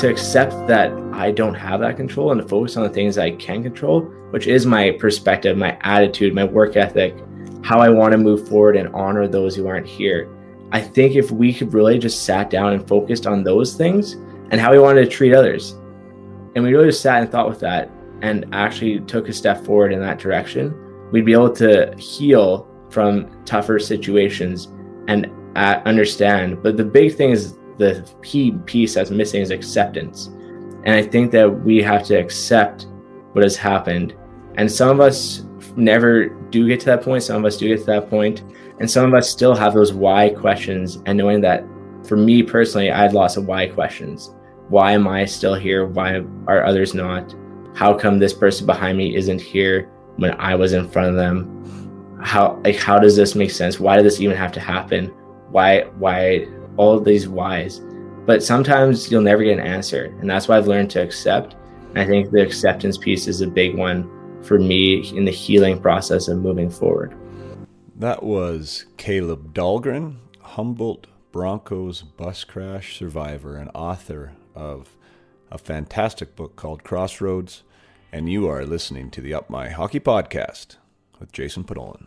to accept that I don't have that control and to focus on the things I can control, which is my perspective, my attitude, my work ethic, how I want to move forward and honor those who aren't here. I think if we could really just sat down and focused on those things and how we wanted to treat others, and we really just sat and thought with that and actually took a step forward in that direction, we'd be able to heal from tougher situations and uh, understand. But the big thing is the key piece that's missing is acceptance. And I think that we have to accept what has happened. And some of us never do get to that point. Some of us do get to that point. And some of us still have those why questions. And knowing that for me personally, I had lots of why questions. Why am I still here? Why are others not? How come this person behind me isn't here when I was in front of them? How like how does this make sense? Why did this even have to happen? Why why all these whys. But sometimes you'll never get an answer. And that's why I've learned to accept. And I think the acceptance piece is a big one for me in the healing process of moving forward. That was Caleb Dahlgren, Humboldt Broncos bus crash survivor and author of a fantastic book called Crossroads. And you are listening to the Up My Hockey Podcast with Jason Podollan.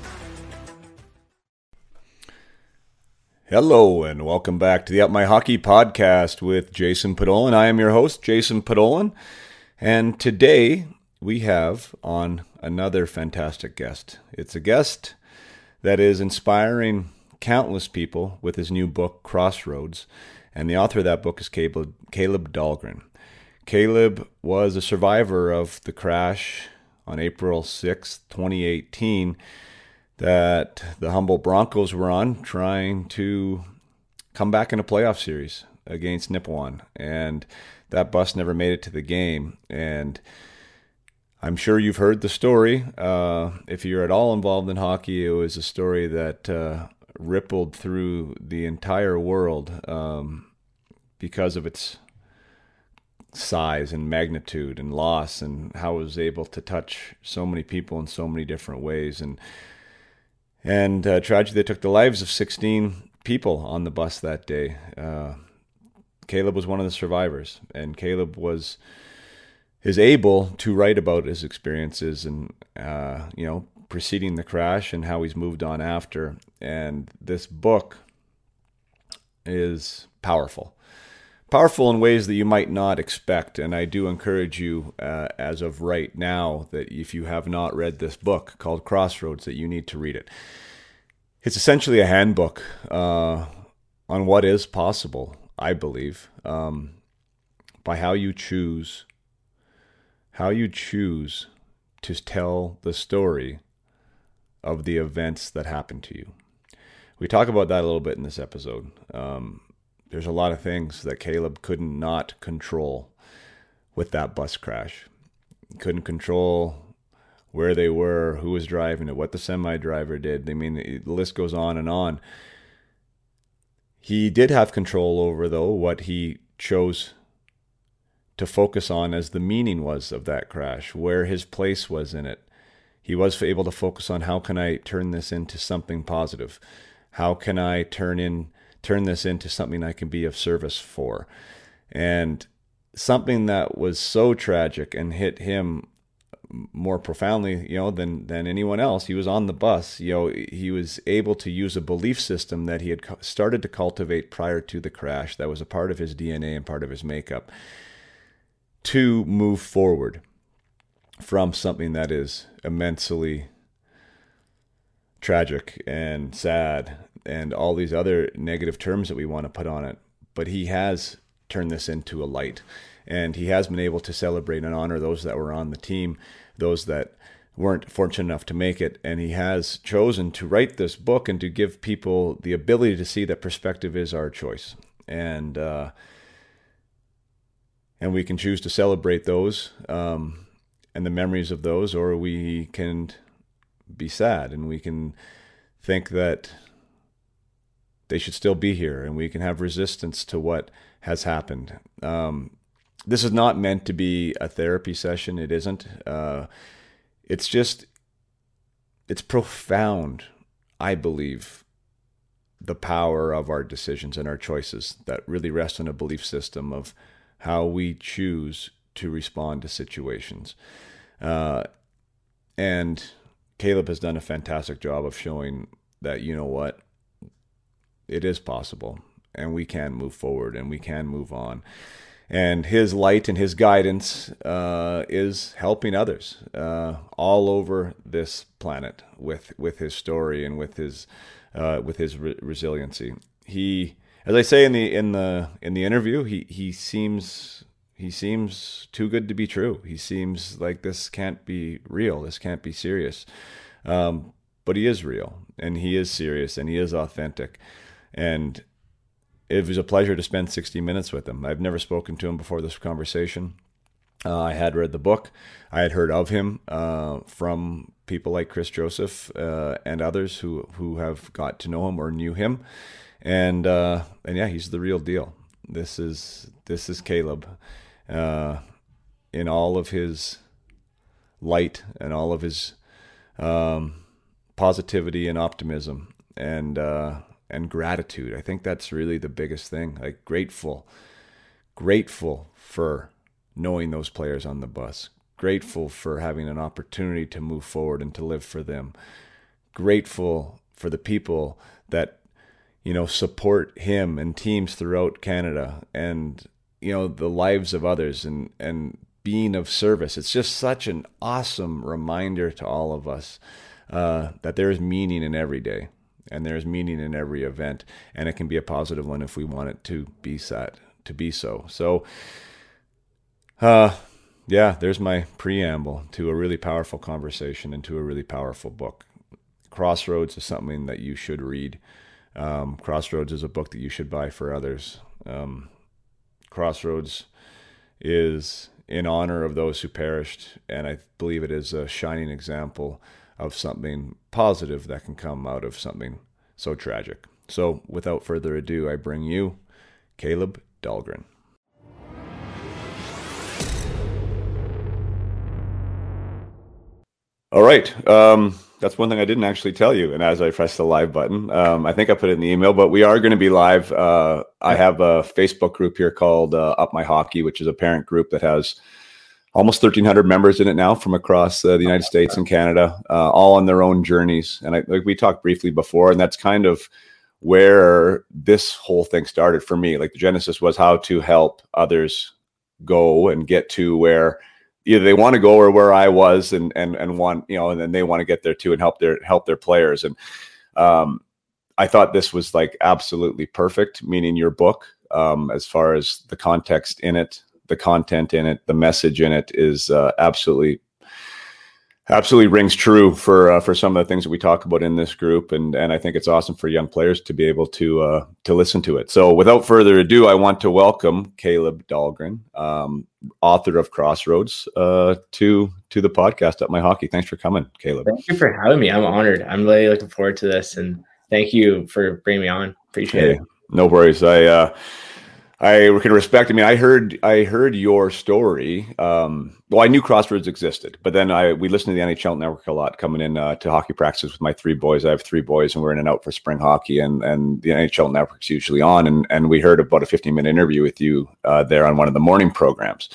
Hello, and welcome back to the Up My Hockey podcast with Jason Podollan. I am your host, Jason Podollan, and today we have on another fantastic guest. It's a guest that is inspiring countless people with his new book, Crossroads, and the author of that book is Caleb, Caleb Dahlgren. Caleb was a survivor of the crash on April 6, 2018 that the Humboldt Broncos were on trying to come back in a playoff series against Nipawin. And that bus never made it to the game. And I'm sure you've heard the story. Uh, if you're at all involved in hockey, it was a story that uh, rippled through the entire world um, because of its size and magnitude and loss and how it was able to touch so many people in so many different ways. And and uh, tragically, they took the lives of 16 people on the bus that day. Uh, Caleb was one of the survivors, and Caleb was is able to write about his experiences and uh, you know preceding the crash and how he's moved on after. And this book is powerful powerful in ways that you might not expect. And I do encourage you, uh, as of right now, that if you have not read this book called Crossroads, that you need to read it. It's essentially a handbook uh, on what is possible, I believe, um, by how you choose, how you choose to tell the story of the events that happened to you. We talk about that a little bit in this episode. Um, there's a lot of things that Caleb could not not control with that bus crash. Couldn't control where they were, who was driving it, what the semi driver did. I mean, the list goes on and on. He did have control over, though, what he chose to focus on as the meaning was of that crash, where his place was in it. He was able to focus on how can I turn this into something positive? How can I turn in turn this into something I can be of service for. And something that was so tragic and hit him more profoundly, you know, than than anyone else. He was on the bus. You know, he was able to use a belief system that he had started to cultivate prior to the crash. That was a part of his DNA and part of his makeup to move forward from something that is immensely tragic and sad and all these other negative terms that we want to put on it. But he has turned this into a light, and he has been able to celebrate and honor those that were on the team, those that weren't fortunate enough to make it. And he has chosen to write this book and to give people the ability to see that perspective is our choice. And, uh, and we can choose to celebrate those um, and the memories of those, or we can be sad and we can think that they should still be here and we can have resistance to what has happened. Um, this is not meant to be a therapy session. It isn't. Uh, it's just, it's profound, I believe, the power of our decisions and our choices that really rest on a belief system of how we choose to respond to situations. Uh, and Caleb has done a fantastic job of showing that, you know what, it is possible and we can move forward and we can move on. And his light and his guidance uh, is helping others uh, all over this planet with with his story and with his uh, with his re- resiliency. He, as I say in the in the in the interview, he he seems he seems too good to be true. He seems like this can't be real. This can't be serious. Um, but he is real, and he is serious, and he is authentic. And it was a pleasure to spend 60 minutes with him. I've never spoken to him before this conversation. Uh, I had read the book. I had heard of him uh, from people like Chris Joseph uh, and others who who have got to know him or knew him, and uh, and yeah, he's the real deal. This is this is Caleb, uh, in all of his light and all of his um, positivity and optimism, and uh, and gratitude. I think that's really the biggest thing. Like grateful, grateful for knowing those players on the bus, grateful for having an opportunity to move forward and to live for them, grateful for the people that you know support him and teams throughout Canada and you know the lives of others and and being of service. It's just such an awesome reminder to all of us uh, that there is meaning in every day and there's meaning in every event and it can be a positive one if we want it to be set to be so. So uh yeah there's my preamble to a really powerful conversation and to a really powerful book. Crossroads is something that you should read. Um, crossroads is a book that you should buy for others. Um, crossroads is in honor of those who perished and i believe it is a shining example of something positive that can come out of something so tragic. So, without further ado, I bring you Caleb Dahlgren. All right. Um, that's one thing I didn't actually tell you. And as I press the live button, um, I think I put it in the email, but we are going to be live. Uh, I have a Facebook group here called uh, Up My Hockey, which is a parent group that has almost 1,300 members in it now from across uh, the United States and Canada, uh, all on their own journeys. And I, like we talked briefly before, and that's kind of where this whole thing started for me. Like the genesis was how to help others go and get to where either they want to go or where I was, and and and want you know, and then they want to get there too and help their help their players. And um, I thought this was like absolutely perfect, meaning your book. Um, as far as the context in it, the content in it, the message in it is uh, absolutely absolutely rings true for uh, for some of the things that we talk about in this group, and and I think it's awesome for young players to be able to uh, to listen to it. So, without further ado, I want to welcome Caleb Dahlgren, um, author of Crossroads, uh, to to the podcast Up My Hockey. Thanks for coming, Caleb. Thank you for having me. I'm honored. I'm really looking forward to this, and thank you for bringing me on. Appreciate hey, it. No worries. I uh, I can respect. I mean, I heard I heard your story. Um, well, I knew Crossroads existed, but then I we listened to the NHL Network a lot coming in uh, to hockey practices with my three boys. I have three boys, and we're in and out for spring hockey, and and the NHL Network's usually on. And and we heard about a 15 minute interview with you uh, there on one of the morning programs.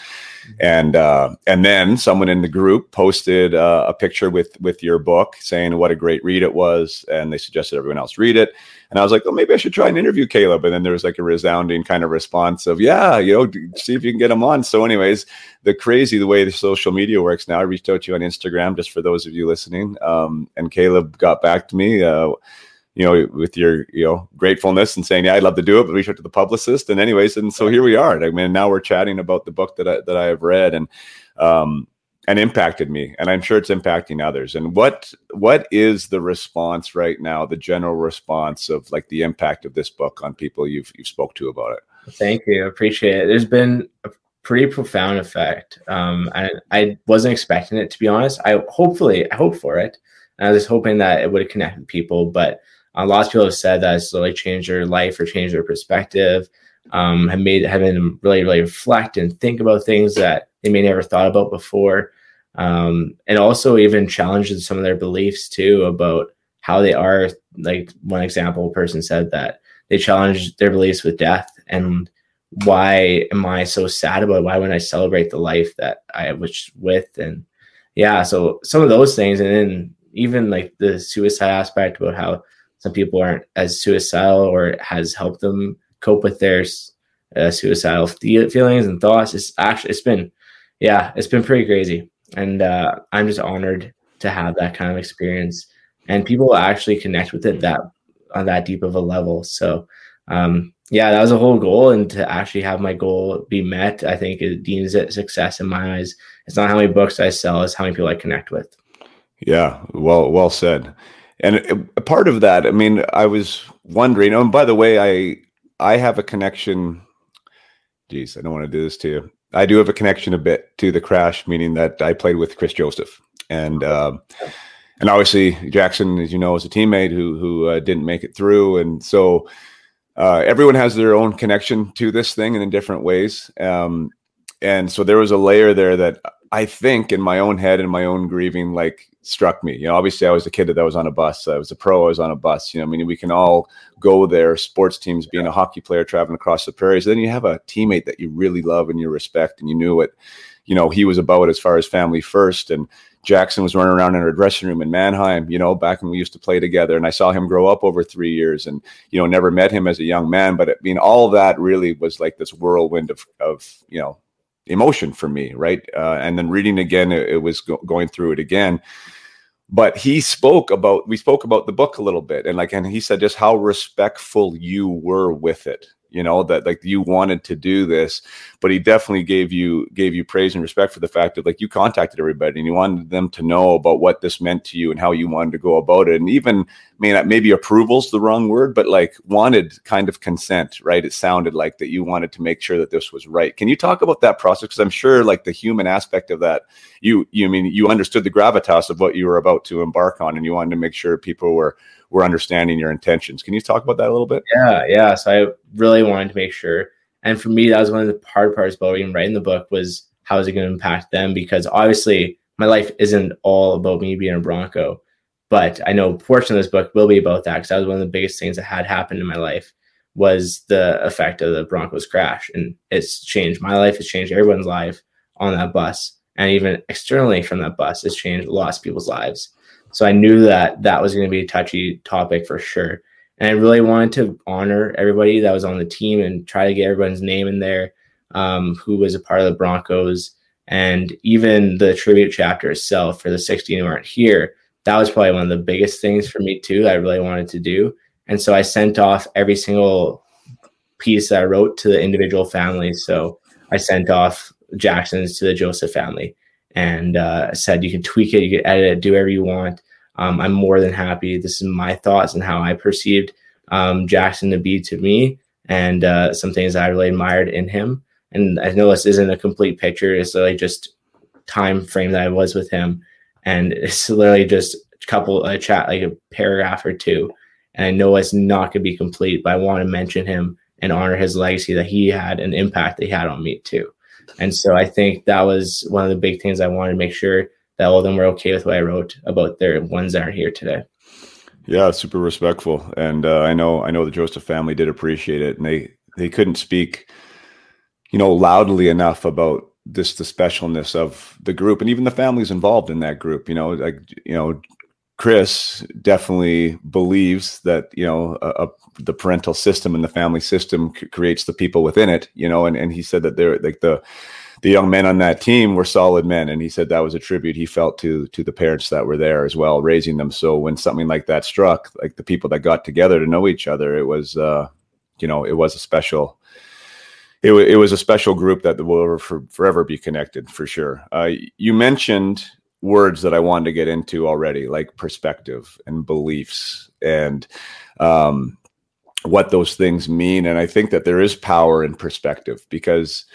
And uh, and then someone in the group posted uh, a picture with with your book saying what a great read it was, and they suggested everyone else read it. And I was like, oh, maybe I should try and interview Caleb. And then there was like a resounding kind of response of, yeah, you know, see if you can get him on. So, anyways, the crazy the way the social media works now. I reached out to you on Instagram just for those of you listening, um, and Caleb got back to me. Uh, you know, with your you know gratefulness and saying, yeah, I'd love to do it, but reach out to the publicist. And anyways, and so here we are. I mean, now we're chatting about the book that I that I have read, and um, and impacted me. And i'm sure it's impacting others. And what what is the response right now the general response of like the impact of this book on people you've you've spoke to about it? Thank you. Appreciate it. There's been a pretty profound effect. Um I, i wasn't expecting it to be honest. I hopefully i hope for it. And i was hoping that it would connect with people but a lot of people have said that it's really changed their life or changed their perspective um, have made having them really really reflect and think about things that they may never thought about before um, and also even challenges some of their beliefs too about how they are. Like one example person said that they challenged their beliefs with death and why am I so sad about it? why wouldn't I celebrate the life that I was with and yeah so some of those things and then even like the suicide aspect about how some people aren't as suicidal or has helped them cope with their uh, suicidal feelings and thoughts it's actually it's been yeah it's been pretty crazy and uh, I'm just honored to have that kind of experience. And people actually connect with it that on that deep of a level. So um, yeah, that was a whole goal, and to actually have my goal be met, I think it deems it success in my eyes. It's not how many books I sell; it's how many people I connect with. Yeah, well, well said. And a part of that, I mean, I was wondering. Oh, and by the way, I I have a connection. Geez, I don't want to do this to you. I do have a connection a bit to the crash, meaning that I played with Chris Joseph, and uh, and obviously Jackson, as you know, is a teammate who who uh, didn't make it through, and so uh, everyone has their own connection to this thing and in different ways. Um, and so there was a layer there that I think in my own head and my own grieving, like struck me. You know, obviously I was a kid that was on a bus. I was a pro. I was on a bus. You know, I mean, we can all go there. Sports teams, being a hockey player, traveling across the prairies. Then you have a teammate that you really love and you respect, and you knew what, you know, he was about as far as family first. And Jackson was running around in our dressing room in Mannheim, you know, back when we used to play together. And I saw him grow up over three years, and you know, never met him as a young man. But I mean, all that really was like this whirlwind of, of you know, emotion for me, right? Uh, and then reading again, it, it was go- going through it again. But he spoke about we spoke about the book a little bit. And like and he said just how respectful you were with it you know that like you wanted to do this but he definitely gave you gave you praise and respect for the fact that like you contacted everybody and you wanted them to know about what this meant to you and how you wanted to go about it. And even I mean maybe approval's the wrong word but like wanted kind of consent right? It sounded like that you wanted to make sure that this was right. Can you talk about that process? Because i'm sure like the human aspect of that you you I mean you understood the gravitas of what you were about to embark on and you wanted to make sure people were were understanding your intentions. Can you talk about that a little bit? Yeah, yeah. So I really wanted to make sure, and for me, that was one of the hard parts about even writing the book was how is it going to impact them? Because obviously, my life isn't all about me being a Bronco, but I know a portion of this book will be about that because that was one of the biggest things that had happened in my life was the effect of the Broncos crash, and it's changed my life. It's changed everyone's life on that bus, and even externally from that bus, it's changed lots of people's lives. So I knew that that was going to be a touchy topic for sure. And I really wanted to honor everybody that was on the team and try to get everyone's name in there um, who was a part of the Broncos. And even the tribute chapter itself for the 16 who aren't here, that was probably one of the biggest things for me too. I really wanted to do. And so I sent off every single piece that I wrote to the individual families. So I sent off Jackson's to the Joseph family and uh, said you can tweak it, you can edit it, do whatever you want um, I'm more than happy. This is my thoughts and how I perceived um, Jackson to be to me, and uh, some things I really admired in him. And I know this isn't a complete picture; it's like just time frame that I was with him, and it's literally just a couple a chat like a paragraph or two. And I know it's not going to be complete, but I want to mention him and honor his legacy that he had an impact that he had on me too. And so I think that was one of the big things I wanted to make sure that all of them were okay with what I wrote about their ones that are here today. Yeah, super respectful, and uh, I know I know the Joseph family did appreciate it, and they they couldn't speak, you know, loudly enough about this the specialness of the group and even the families involved in that group. You know, like you know, Chris definitely believes that you know a, a, the parental system and the family system c- creates the people within it. You know, and and he said that they're like the the young men on that team were solid men and he said that was a tribute he felt to to the parents that were there as well raising them so when something like that struck like the people that got together to know each other it was uh you know it was a special it, it was a special group that will for, forever be connected for sure. Uh, you mentioned words that I wanted to get into already, like perspective and beliefs and um, what those things mean. And I think that there is power in perspective because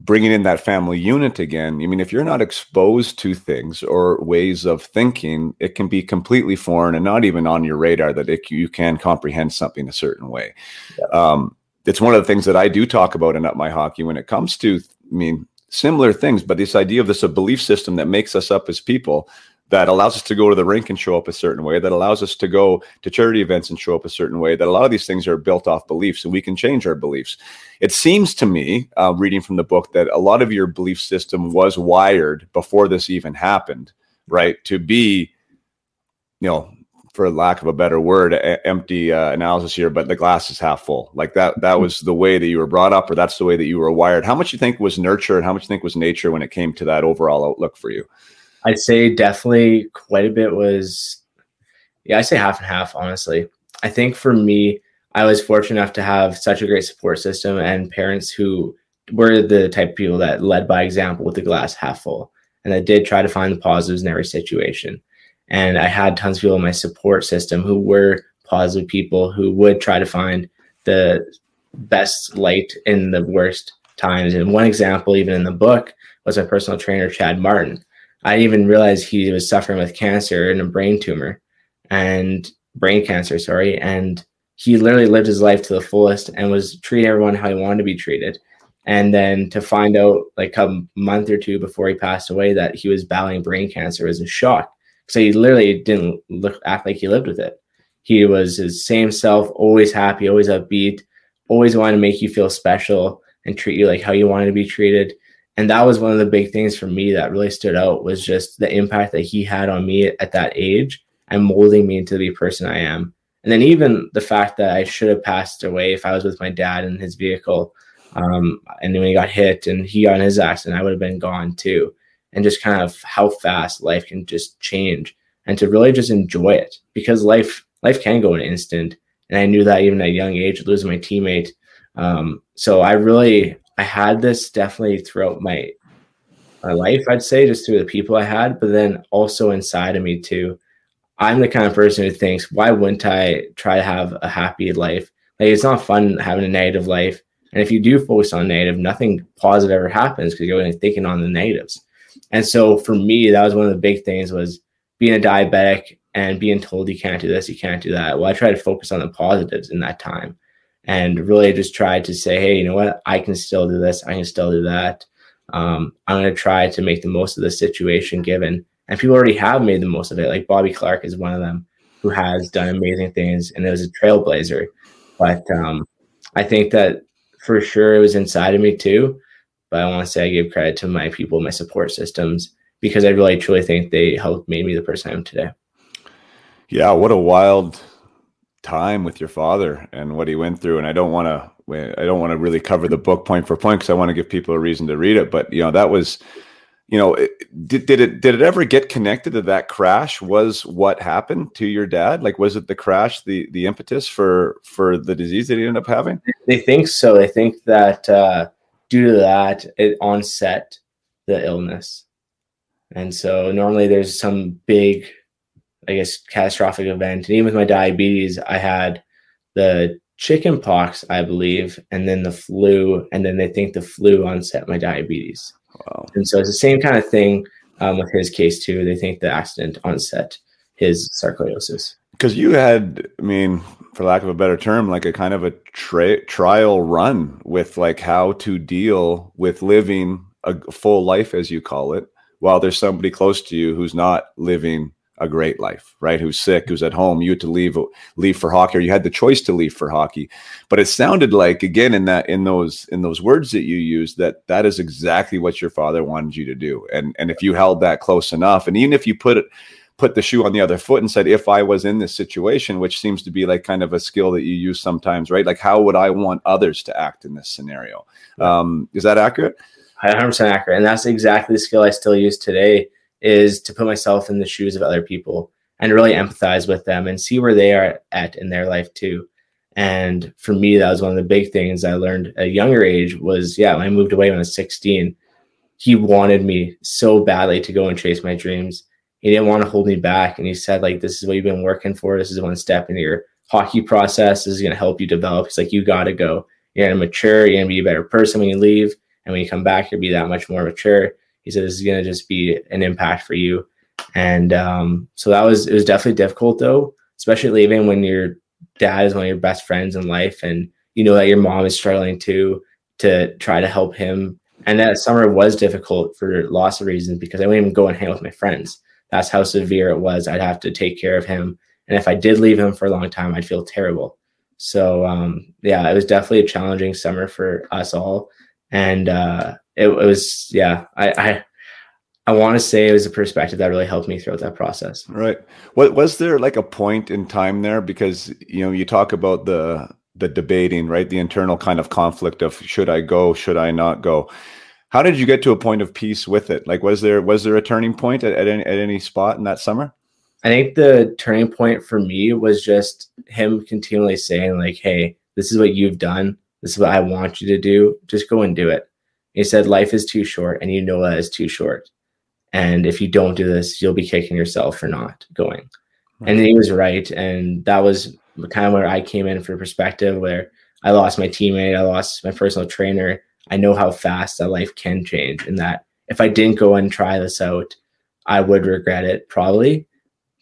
bringing in that family unit again, I mean, if you're not exposed to things or ways of thinking, it can be completely foreign and not even on your radar that it, you can comprehend something a certain way. Yeah. Um, it's one of the things that I do talk about in Up My Hockey when it comes to, I mean, similar things, but this idea of this a belief system that makes us up as people that allows us to go to the rink and show up a certain way, that allows us to go to charity events and show up a certain way, that a lot of these things are built off beliefs and we can change our beliefs. It seems to me, uh, reading from the book, that a lot of your belief system was wired before this even happened, right? To be, you know, for lack of a better word, a- empty uh, analysis here, but the glass is half full. Like that, that was the way that you were brought up, or that's the way that you were wired. How much you think was nurture, and how much you think was nature when it came to that overall outlook for you? I'd say definitely quite a bit was, yeah, I say half and half. Honestly, I think for me, I was fortunate enough to have such a great support system and parents who were the type of people that led by example with the glass half full, and that did try to find the positives in every situation and I had tons of people in my support system who were positive people who would try to find the best light in the worst times. And one example, even in the book, was my personal trainer, Chad Martin. I didn't even realize he was suffering with cancer and a brain tumor and brain cancer, sorry. And he literally lived his life to the fullest and was treating everyone how he wanted to be treated. And then to find out like a month or two before he passed away that he was battling brain cancer was a shock. So he literally didn't look act like he lived with it. He was his same self, always happy, always upbeat, always wanted to make you feel special and treat you like how you wanted to be treated. And that was one of the big things for me that really stood out was just the impact that he had on me at that age and molding me into the person I am. And then even the fact that I should have passed away if I was with my dad in his vehicle. Um, and then when he got hit and he got in his accident, I would have been gone too and just kind of how fast life can just change and to really just enjoy it because life life can go an instant. And i knew that even at a young age losing my teammate. Um, so i really i had this definitely throughout my my life i'd say just through the people i had but then also inside of me too. I'm the kind of person who thinks why wouldn't i try to have a happy life? Like it's not fun having a negative life. And if you do focus on negative nothing positive ever happens because you're only thinking on the negatives and so for me, that was one of the big things was being a diabetic and being told you can't do this, you can't do that. Well, I tried to focus on the positives in that time and really just tried to say, hey, you know what? I can still do this. I can still do that. Um, I'm going to try to make the most of the situation given. And people already have made the most of it. Like Bobby Clarke is one of them who has done amazing things and it was a trailblazer. But um, I think that for sure it was inside of me too but I want to say I give credit to my people, my support systems, because I really truly think they helped made me the person I am today. Yeah, what a wild time with your father and what he went through. And I don't want to, I don't want to really cover the book point for point because I want to give people a reason to read it. But you know, that was, you know, did, did it did it ever get connected to that crash? Was what happened to your dad? Like, was it the crash the the impetus for for the disease that he ended up having? They think so. They think that. uh due to that, it onset the illness. And so normally there's some big, I guess, catastrophic event. And even with my diabetes, I had the chicken pox, I believe, and then the flu, and then they think the flu onset my diabetes. Wow. And so it's the same kind of thing um, with his case too. They think the accident onset his sarcoidosis. Because you had, I mean, for lack of a better term, like a kind of a tra- trial run with like how to deal with living a full life, as you call it, while there's somebody close to you who's not living a great life, right? Who's sick, who's at home. You had to leave leave for hockey, or you had the choice to leave for hockey. But it sounded like again in that in those in those words that you used that that is exactly what your father wanted you to do. And and if you held that close enough, and even if you put it put the shoe on the other foot and said, if I was in this situation, which seems to be like kind of a skill that you use sometimes, right? Like, how would I want others to act in this scenario? Um, is that accurate? 100% accurate. And that's exactly the skill I still use today is to put myself in the shoes of other people and really empathize with them and see where they are at in their life too. And for me, that was one of the big things I learned at a younger age was, yeah, when I moved away when I was 16, he wanted me so badly to go and chase my dreams. He didn't want to hold me back. And he said, like, this is what you've been working for. This is one step in your hockey process. This is going to help you develop. He's like, you got to go. You're going to mature. You're going to be a better person when you leave. And when you come back, you'll be that much more mature. He said, this is going to just be an impact for you. And um, so that was, it was definitely difficult though, especially leaving when your dad is one of your best friends in life. And you know that your mom is struggling too, to try to help him. And that summer was difficult for lots of reasons because I wouldn't even go and hang out with my friends. That's how severe it was. I'd have to take care of him. And if I did leave him for a long time, I'd feel terrible. So um, yeah, it was definitely a challenging summer for us all. And uh, it, it was, yeah, I, I I want to say it was a perspective that really helped me throughout that process. Right. What was there like a point in time there because you know you talk about the the debating, right? The internal kind of conflict of should I go, should I not go? How did you get to a point of peace with it? Like was there was there a turning point at, at any at any spot in that summer? I think the turning point for me was just him continually saying like, "Hey, this is what you've done. This is what I want you to do. Just go and do it." He said, "Life is too short, and you know that is too short." And if you don't do this, you'll be kicking yourself for not going. Right. And he was right. And that was kind of where I came in for perspective, where I lost my teammate, I lost my personal trainer. I know how fast that life can change, and that if I didn't go and try this out, I would regret it probably.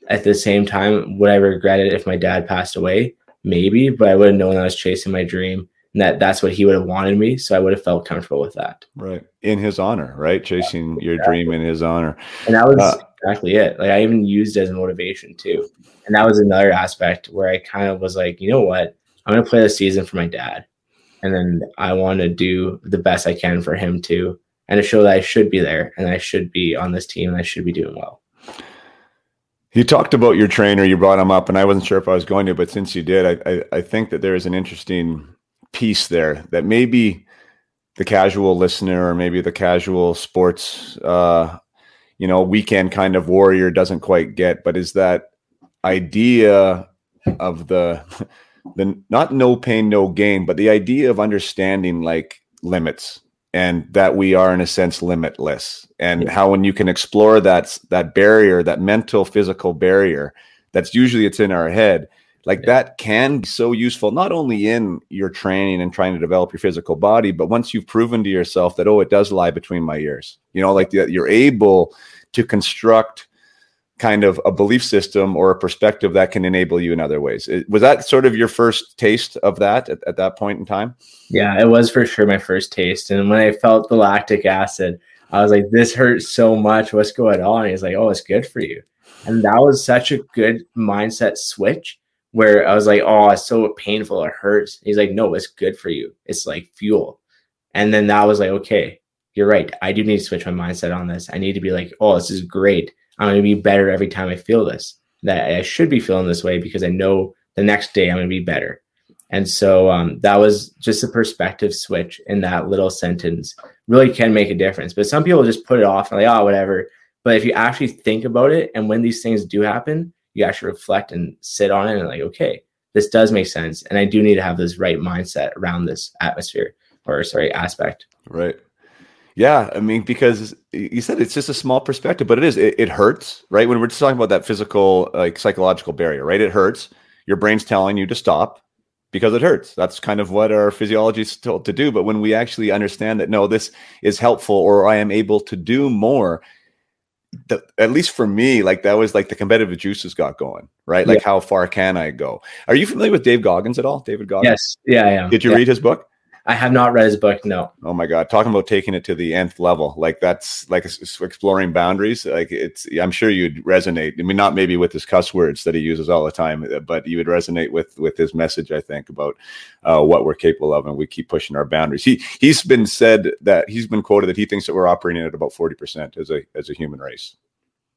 At the same time, would I regret it if my dad passed away? Maybe, but I would have known I was chasing my dream and that that's what he would have wanted me. So I would have felt comfortable with that. Right. In his honor, right? Chasing yeah, your dream in his honor. And that was uh, exactly it. Like I even used as motivation too. And that was another aspect where I kind of was like, you know what? I'm going to play the season for my dad. And then I want to do the best I can for him too. And to show that I should be there and I should be on this team and I should be doing well. You talked about your trainer, you brought him up, and I wasn't sure if I was going to, but since you did, I, I, I think that there is an interesting piece there that maybe the casual listener or maybe the casual sports uh, you know weekend kind of warrior doesn't quite get but is that idea of the the not no pain no gain but the idea of understanding like limits and that we are in a sense limitless and how when you can explore that that barrier that mental physical barrier that's usually it's in our head like yeah. that can be so useful not only in your training and trying to develop your physical body but once you've proven to yourself that oh it does lie between my ears you know like that you're able to construct kind of a belief system or a perspective that can enable you in other ways was that sort of your first taste of that at, at that point in time yeah it was for sure my first taste and when i felt the lactic acid i was like this hurts so much what's going on he's like oh it's good for you and that was such a good mindset switch where I was like, oh, it's so painful, it hurts. He's like, no, it's good for you. It's like fuel. And then that was like, okay, you're right. I do need to switch my mindset on this. I need to be like, oh, this is great. I'm going to be better every time I feel this. That I should be feeling this way because I know the next day I'm going to be better. And so um, that was just a perspective switch in that little sentence. Really can make a difference. But some people just put it off and like, oh, whatever. But if you actually think about it, and when these things do happen, you actually reflect and sit on it and like, okay, this does make sense. And I do need to have this right mindset around this atmosphere or sorry, aspect. Right. Yeah, I mean, because you said it's just a small perspective, but it is. It, it, hurts, right? When we're just talking about that physical, like psychological barrier, right? It hurts. Your brain's telling you to stop because it hurts. That's kind of what our physiology is told to do. But when we actually understand that, no, this is helpful, or I am able to do more, the, at least for me, like that was like the competitive juices got going, right? Like yeah. how far can I go? Are you familiar with Dave Goggins at all? David Goggins? Yes. Yeah, I am. Did you yeah. read his book? I have not read his book. No. Oh my god, talking about taking it to the nth level, like that's like exploring boundaries. Like it's, I'm sure you'd resonate. I mean, not maybe with his cuss words that he uses all the time, uh, but you would resonate with with his message. I think about uh, what we're capable of, and we keep pushing our boundaries. He he's been said that he's been quoted that he thinks that we're operating at about forty percent as a as a human race.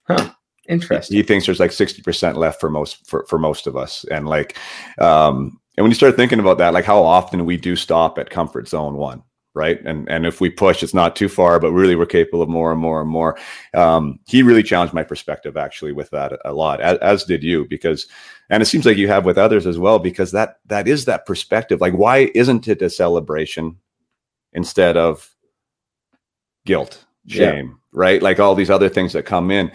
Huh. Interesting. He thinks there's like 60% left for most for, for most of us. And like um and when you start thinking about that, like how often we do stop at comfort zone one, right? And and if we push, it's not too far, but really we're capable of more and more and more. Um, he really challenged my perspective actually with that a lot, as, as did you, because and it seems like you have with others as well, because that that is that perspective. Like, why isn't it a celebration instead of guilt, shame, yeah. right? Like all these other things that come in.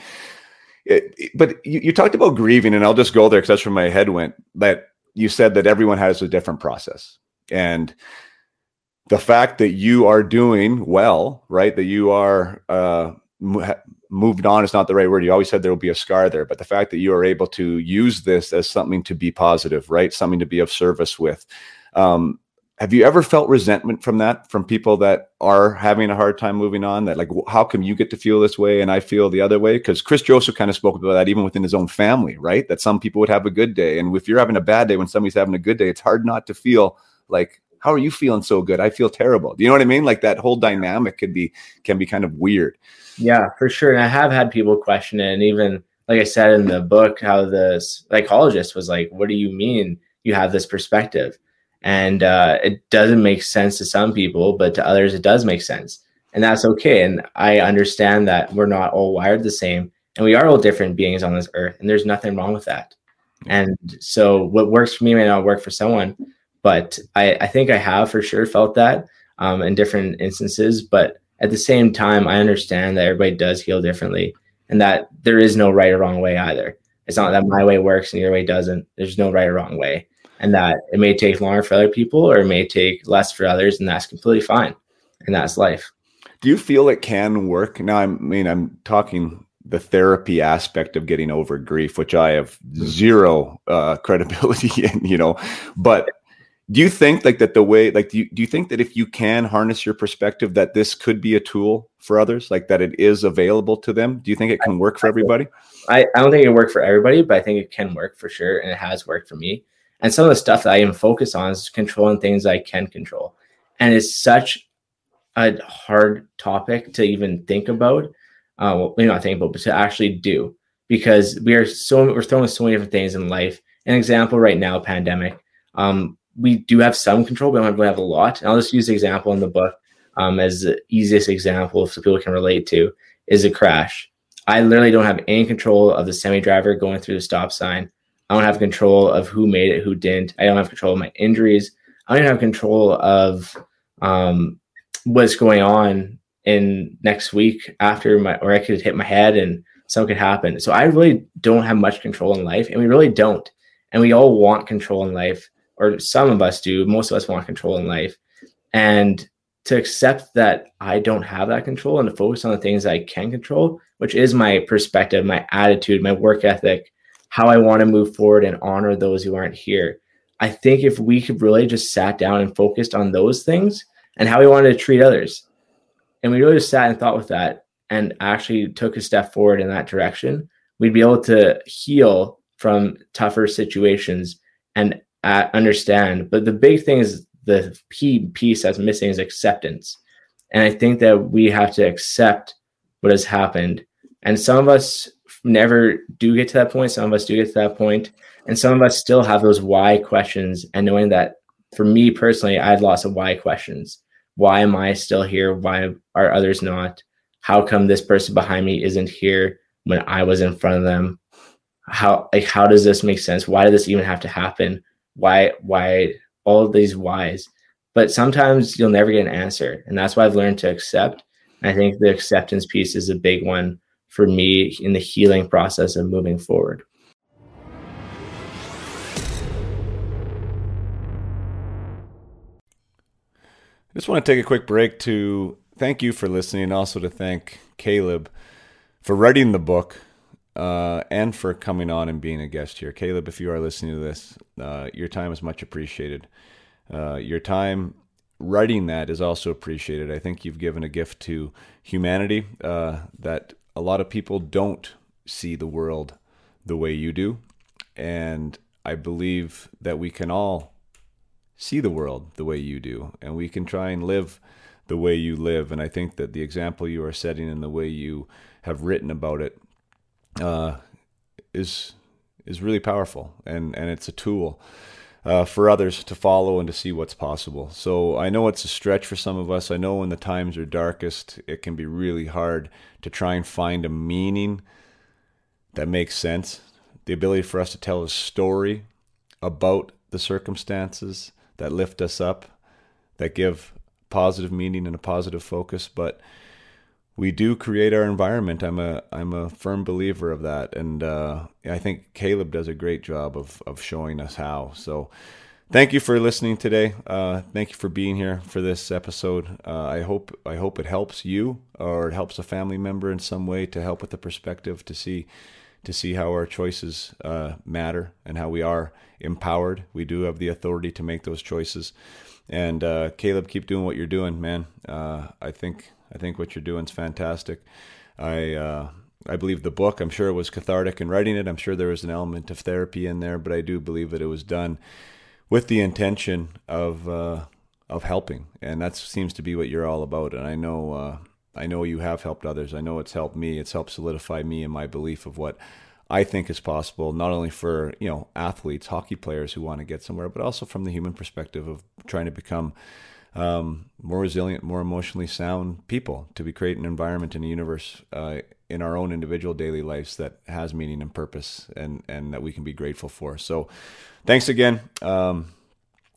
It, it, but you, you talked about grieving, and I'll just go there because that's where my head went. That you said that everyone has a different process, and the fact that you are doing well, right? That you are uh, moved on is not the right word. You always said there will be a scar there, but the fact that you are able to use this as something to be positive, right? Something to be of service with. Um, have you ever felt resentment from that from people that are having a hard time moving on that like how come you get to feel this way and i feel the other way because chris joseph kind of spoke about that even within his own family right that some people would have a good day and if you're having a bad day when somebody's having a good day it's hard not to feel like how are you feeling so good? I feel terrible. Do you know what I mean? Like that whole dynamic could be can be kind of weird. Yeah, for sure. And I have had people question it, and even like I said in the book, how the psychologist was like, "What do you mean you have this perspective?" And uh, it doesn't make sense to some people, but to others, it does make sense, and that's okay. And I understand that we're not all wired the same, and we are all different beings on this earth, and there's nothing wrong with that. And so, what works for me may not work for someone but I, I think I have for sure felt that um, in different instances. But at the same time, I understand that everybody does heal differently and that there is no right or wrong way either. It's not that my way works and your way doesn't. There's no right or wrong way. And that it may take longer for other people or it may take less for others, and that's completely fine. And that's life. Do you feel it can work? Now, I mean, I'm talking the therapy aspect of getting over grief, which I have zero uh, credibility in, you know, but do you think like that the way like do you, do you think that if you can harness your perspective that this could be a tool for others like that it is available to them do you think it can work for everybody i, I don't think it can work for everybody but i think it can work for sure and it has worked for me and some of the stuff that i even focus on is controlling things i can control and it's such a hard topic to even think about uh well maybe not think about but to actually do because we are so we're throwing so many different things in life an example right now pandemic um, we do have some control, but we don't really have a lot. And I'll just use the example in the book um, as the easiest example so people can relate to is a crash. I literally don't have any control of the semi driver going through the stop sign. I don't have control of who made it, who didn't. I don't have control of my injuries. I don't have control of um, what's going on in next week after my, or I could hit my head and something could happen. So I really don't have much control in life, and we really don't. And we all want control in life or some of us do. Most of us want control in life. And to accept that I don't have that control and to focus on the things I can control, which is my perspective, my attitude, my work ethic, how I want to move forward and honor those who aren't here. I think if we could really just sat down and focused on those things and how we wanted to treat others, and we really just sat and thought with that and actually took a step forward in that direction, we'd be able to heal from tougher situations and uh, understand. But the big thing is the piece that's missing is acceptance. And I think that we have to accept what has happened. And some of us never do get to that point. Some of us do get to that point, And some of us still have those why questions. And knowing that for me personally, I had lots of why questions. Why am I still here? Why are others not? How come this person behind me isn't here when I was in front of them? How like how does this make sense? Why did this even have to happen? why why all of these whys but sometimes you'll never get an answer and that's why i've learned to accept i think the acceptance piece is a big one for me in the healing process of moving forward I just want to take a quick break to thank you for listening and also to thank Caleb for writing the book uh, and for coming on and being a guest here. Caleb, if you are listening to this, uh, your time is much appreciated. Uh, your time writing that is also appreciated. I think you've given a gift to humanity uh, that a lot of people don't see the world the way you do. And I believe that we can all see the world the way you do, and we can try and live the way you live. And I think that the example you are setting and the way you have written about it uh, is is really powerful, and and it's a tool. Uh, for others to follow and to see what's possible. So I know it's a stretch for some of us. I know when the times are darkest, it can be really hard to try and find a meaning that makes sense. The ability for us to tell a story about the circumstances that lift us up, that give positive meaning and a positive focus, but we do create our environment. I'm a I'm a firm believer of that, and uh, I think Caleb does a great job of of showing us how. So, thank you for listening today. Uh, thank you for being here for this episode. Uh, I hope I hope it helps you or it helps a family member in some way to help with the perspective to see to see how our choices uh, matter and how we are empowered. We do have the authority to make those choices. And uh, Caleb, keep doing what you're doing, man. Uh, I think I think what you're doing is fantastic. I uh, I believe the book. I'm sure it was cathartic in writing it. I'm sure there was an element of therapy in there, but I do believe that it was done with the intention of uh, of helping, and that seems to be what you're all about. And I know uh, I know you have helped others. I know it's helped me. It's helped solidify me in my belief of what I think is possible, not only for you know athletes, hockey players who want to get somewhere, but also from the human perspective of trying to become um, more resilient, more emotionally sound people to be create an environment in a universe uh, in our own individual daily lives that has meaning and purpose and and that we can be grateful for. So, thanks again. Um,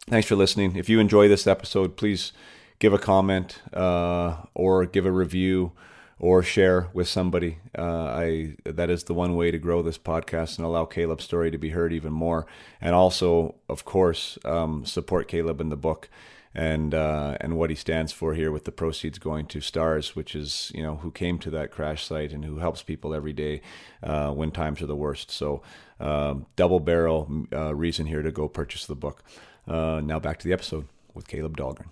thanks for listening. If you enjoy this episode, please give a comment uh, or give a review or share with somebody. Uh, I that is the one way to grow this podcast and allow Caleb's story to be heard even more. And also, of course, um, support Caleb in the book and uh, and what he stands for here with the proceeds going to stars which is you know who came to that crash site and who helps people every day uh, when times are the worst. So um, double barrel uh, reason here to go purchase the book. Uh, now back to the episode with caleb dahlgren.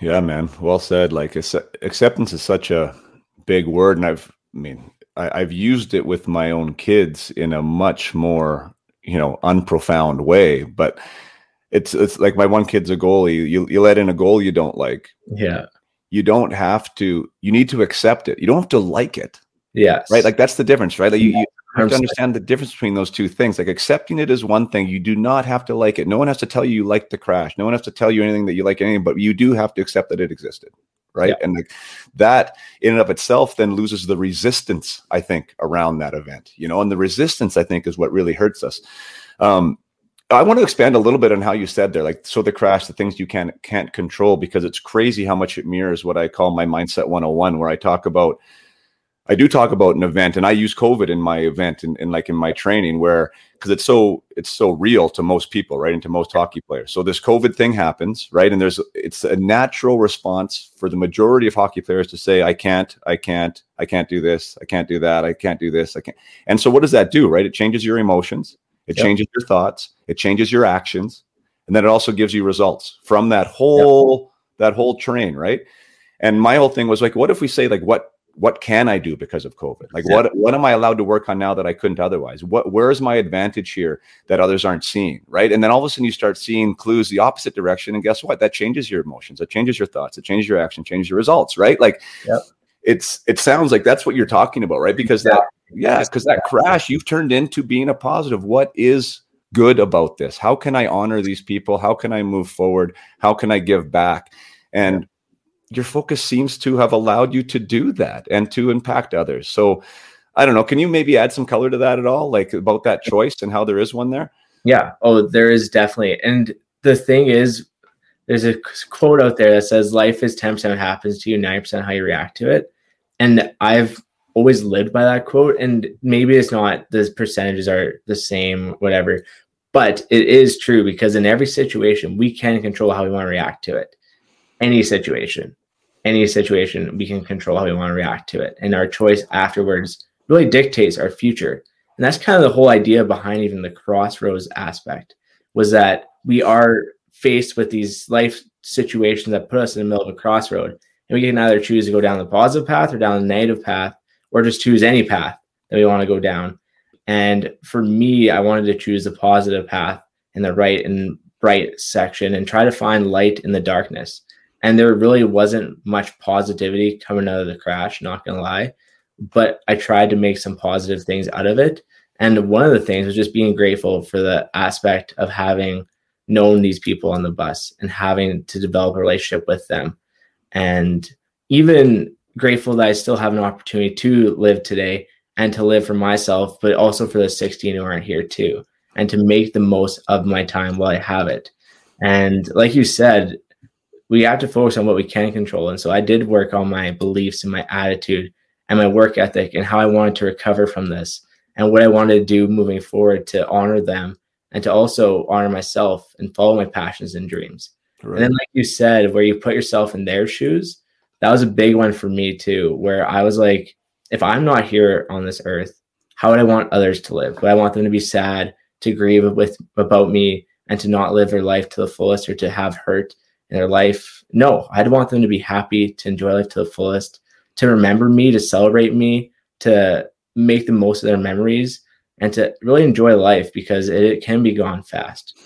Yeah man. Well said. Like acceptance is such a big word and i've i mean I, i've used it with my own kids in a much more you know unprofound way but it's it's like my one kid's a goalie. You you let in a goal you don't like. Yeah. You don't have to. You need to accept it. You don't have to like it. Yes. Right. Like that's the difference, right? Like you, you have to understand the difference between those two things. Like accepting it is one thing. You do not have to like it. No one has to tell you you like the crash. No one has to tell you anything that you like anything, but you do have to accept that it existed. Right. Yeah. And like that in and of itself then loses the resistance, I think, around that event. You know, and the resistance, I think, is what really hurts us. Um, I want to expand a little bit on how you said there, like so the crash, the things you can't can't control, because it's crazy how much it mirrors what I call my mindset 101, where I talk about I do talk about an event and I use COVID in my event and, and like in my training where because it's so it's so real to most people, right? And to most hockey players. So this COVID thing happens, right? And there's it's a natural response for the majority of hockey players to say, I can't, I can't, I can't do this, I can't do that, I can't do this, I can't. And so what does that do, right? It changes your emotions it yep. changes your thoughts, it changes your actions, and then it also gives you results from that whole yep. that whole train, right? And my whole thing was like, what if we say like what what can I do because of COVID? Like yep. what what am I allowed to work on now that I couldn't otherwise? What where is my advantage here that others aren't seeing? Right. And then all of a sudden you start seeing clues the opposite direction. And guess what? That changes your emotions, it changes your thoughts, it changes your action, changes your results, right? Like it's it sounds like that's what you're talking about, right? Because yeah. that yeah, because that crash you've turned into being a positive. What is good about this? How can I honor these people? How can I move forward? How can I give back? And your focus seems to have allowed you to do that and to impact others. So I don't know. Can you maybe add some color to that at all? Like about that choice and how there is one there? Yeah. Oh, there is definitely. And the thing is, there's a quote out there that says life is 10% what happens to you, 9% how you react to it. And I've always lived by that quote. And maybe it's not the percentages are the same, whatever, but it is true because in every situation, we can control how we want to react to it. Any situation, any situation, we can control how we want to react to it. And our choice afterwards really dictates our future. And that's kind of the whole idea behind even the crossroads aspect was that we are faced with these life situations that put us in the middle of a crossroad. And we can either choose to go down the positive path or down the negative path or just choose any path that we want to go down. And for me, I wanted to choose the positive path in the right and bright section and try to find light in the darkness. And there really wasn't much positivity coming out of the crash, not gonna lie. But I tried to make some positive things out of it. And one of the things was just being grateful for the aspect of having known these people on the bus and having to develop a relationship with them. And even grateful that I still have an opportunity to live today and to live for myself, but also for the 16 who aren't here too, and to make the most of my time while I have it. And like you said, we have to focus on what we can control. And so I did work on my beliefs and my attitude and my work ethic and how I wanted to recover from this and what I wanted to do moving forward to honor them and to also honor myself and follow my passions and dreams. Right. And then, like you said, where you put yourself in their shoes, that was a big one for me too, where I was like, if I'm not here on this earth, how would I want others to live? Would I want them to be sad, to grieve with about me, and to not live their life to the fullest or to have hurt in their life? No, I'd want them to be happy, to enjoy life to the fullest, to remember me, to celebrate me, to make the most of their memories, and to really enjoy life because it, it can be gone fast.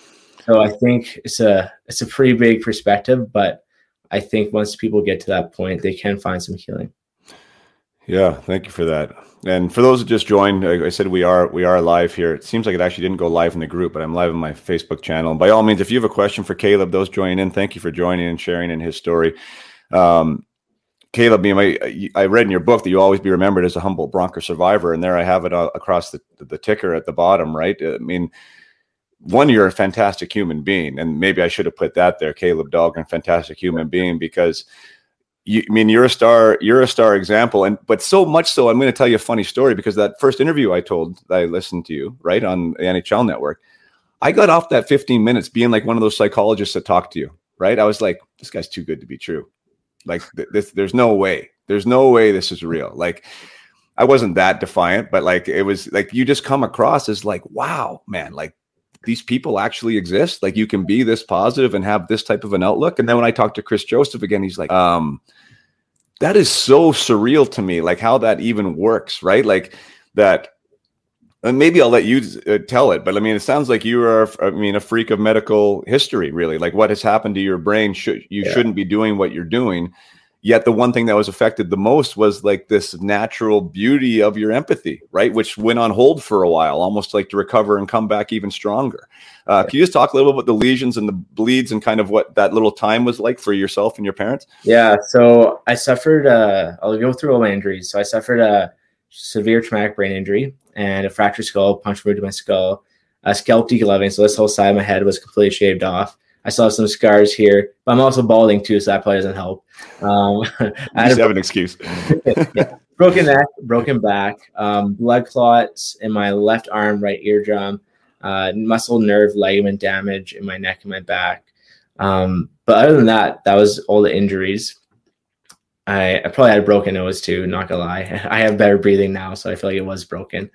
So I think it's a it's a pretty big perspective, but I think once people get to that point, they can find some healing. Yeah, thank you for that. And for those who just joined, I said we are we are live here. It seems like it actually didn't go live in the group, but I'm live on my Facebook channel. And by all means, if you have a question for Caleb, those joining in, thank you for joining and sharing in his story. Um, Caleb, you I read in your book that you always be remembered as a Humboldt Bronco survivor, and there I have it uh, across the the ticker at the bottom, right? I mean, one, you're a fantastic human being, and maybe I should have put that there, Caleb Dahlgren, fantastic human being, because you, I mean, you're a star, you're a star example, and but so much so, I'm going to tell you a funny story because that first interview I told I listened to you right on the NHL Network, I got off that 15 minutes being like one of those psychologists that talk to you, right? I was like, this guy's too good to be true, like th- this, there's no way, there's no way this is real, like. I wasn't that defiant, but like it was like you just come across as like, wow, man, like these people actually exist. Like you can be this positive and have this type of an outlook. And then when I talked to Chris Joseph again, he's like, um, that is so surreal to me, like how that even works, right? Like that. And maybe I'll let you uh, tell it, but I mean, it sounds like you are, I mean, a freak of medical history, really. Like what has happened to your brain? Should you yeah. shouldn't be doing what you're doing, Yet the one thing that was affected the most was like this natural beauty of your empathy, right? Which went on hold for a while, almost like to recover and come back even stronger. Uh, can you just talk a little bit about the lesions and the bleeds and kind of what that little time was like for yourself and your parents? Yeah. So I suffered, uh, I'll go through all my injuries. So I suffered a severe traumatic brain injury and a fractured skull, puncture wound to my skull, a scalp degloving. So this whole side of my head was completely shaved off I still have some scars here, but I'm also balding too, so that probably doesn't help. Um, I have an excuse. yeah. Broken neck, broken back, um, blood clots in my left arm, right eardrum, uh, muscle nerve ligament damage in my neck and my back. Um, but other than that, that was all the injuries. I, I, probably had a broken nose too, not gonna lie. I have better breathing now, so I feel like it was broken.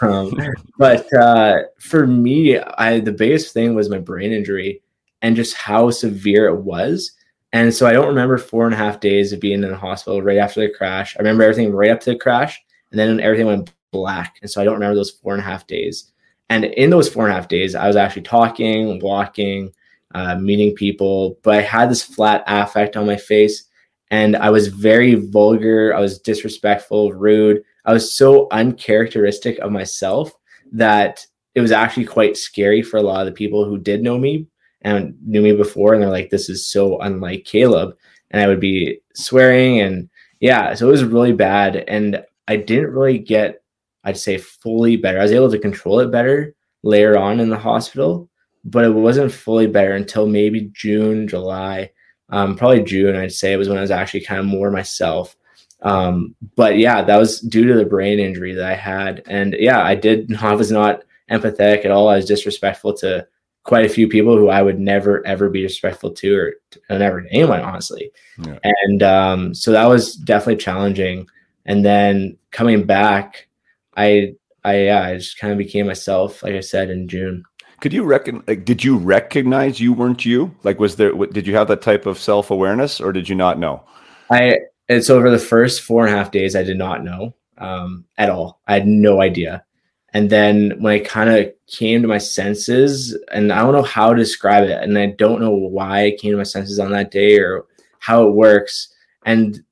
Um, but uh, for me, I the biggest thing was my brain injury and just how severe it was. And so I don't remember four and a half days of being in the hospital right after the crash. I remember everything right up to the crash, and then everything went black. And so I don't remember those four and a half days. And in those four and a half days, I was actually talking, walking, uh, meeting people, but I had this flat affect on my face. And I was very vulgar. I was disrespectful, rude. I was so uncharacteristic of myself that it was actually quite scary for a lot of the people who did know me and knew me before and they're like this is so unlike caleb. And i would be swearing and yeah so it was really bad and i didn't really get i'd say fully better. I was able to control it better later on in the hospital but it wasn't fully better until maybe june july um, probably june i'd say it was when i was actually kind of more myself. Um, but yeah that was due to the brain injury that i had and yeah i did i was not empathetic at all. I was disrespectful to quite a few people who I would never ever be respectful to or, or never to anyone, honestly. Yeah. And um, so that was definitely challenging. And then coming back, I I yeah, I just kind of became myself, like I said in June. Could you reckon? Like, did you recognize you weren't you? Like, was there? Did you have that type of self awareness, or did you not know? I it's over the first four and a half days. I did not know um, at all. I had no idea. And then when I kind of came to my senses, and I don't know how to describe it, and I don't know why I came to my senses on that day or how it works. And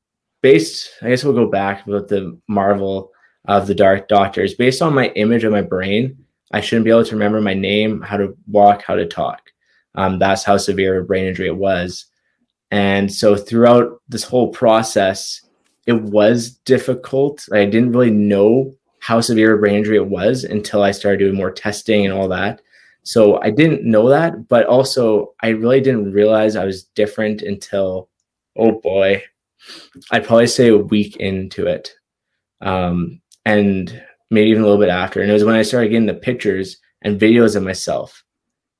based, I guess we'll go back with the Marvel of the dark doctors based on my image of my brain. I shouldn't be able to remember my name, how to walk, how to talk. Um, that's how severe a brain injury it was. And so throughout this whole process, it was difficult. I didn't really know how severe a brain injury it was until I started doing more testing and all that. So I didn't know that, but also I really didn't realize I was different until, oh boy, I'd probably say a week into it. Um, and maybe even a little bit after. And it was when I started getting the pictures and videos of myself.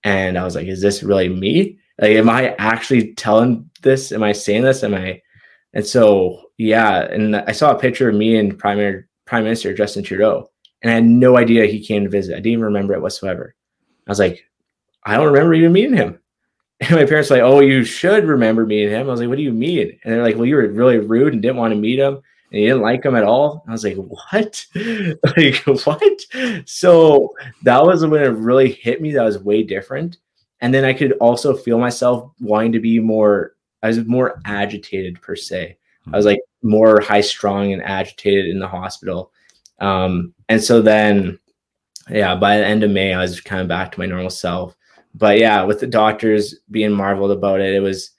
And I was like, is this really me? Like, am I actually telling this? Am I saying this? Am I? And so, yeah. And I saw a picture of me in Prime, Prime Minister Justin Trudeau, and I had no idea he came to visit. I didn't even remember it whatsoever. I was like, I don't remember even meeting him. And my parents were like, Oh, you should remember meeting him. I was like, What do you mean? And they're like, Well, you were really rude and didn't want to meet him and you didn't like him at all. I was like, What? like, what? So that was when it really hit me that was way different. And then I could also feel myself wanting to be more, I was more agitated per se. I was like more high strung and agitated in the hospital. Um, and so then, yeah, by the end of May, I was kind of back to my normal self. But yeah, with the doctors being marveled about it, it was,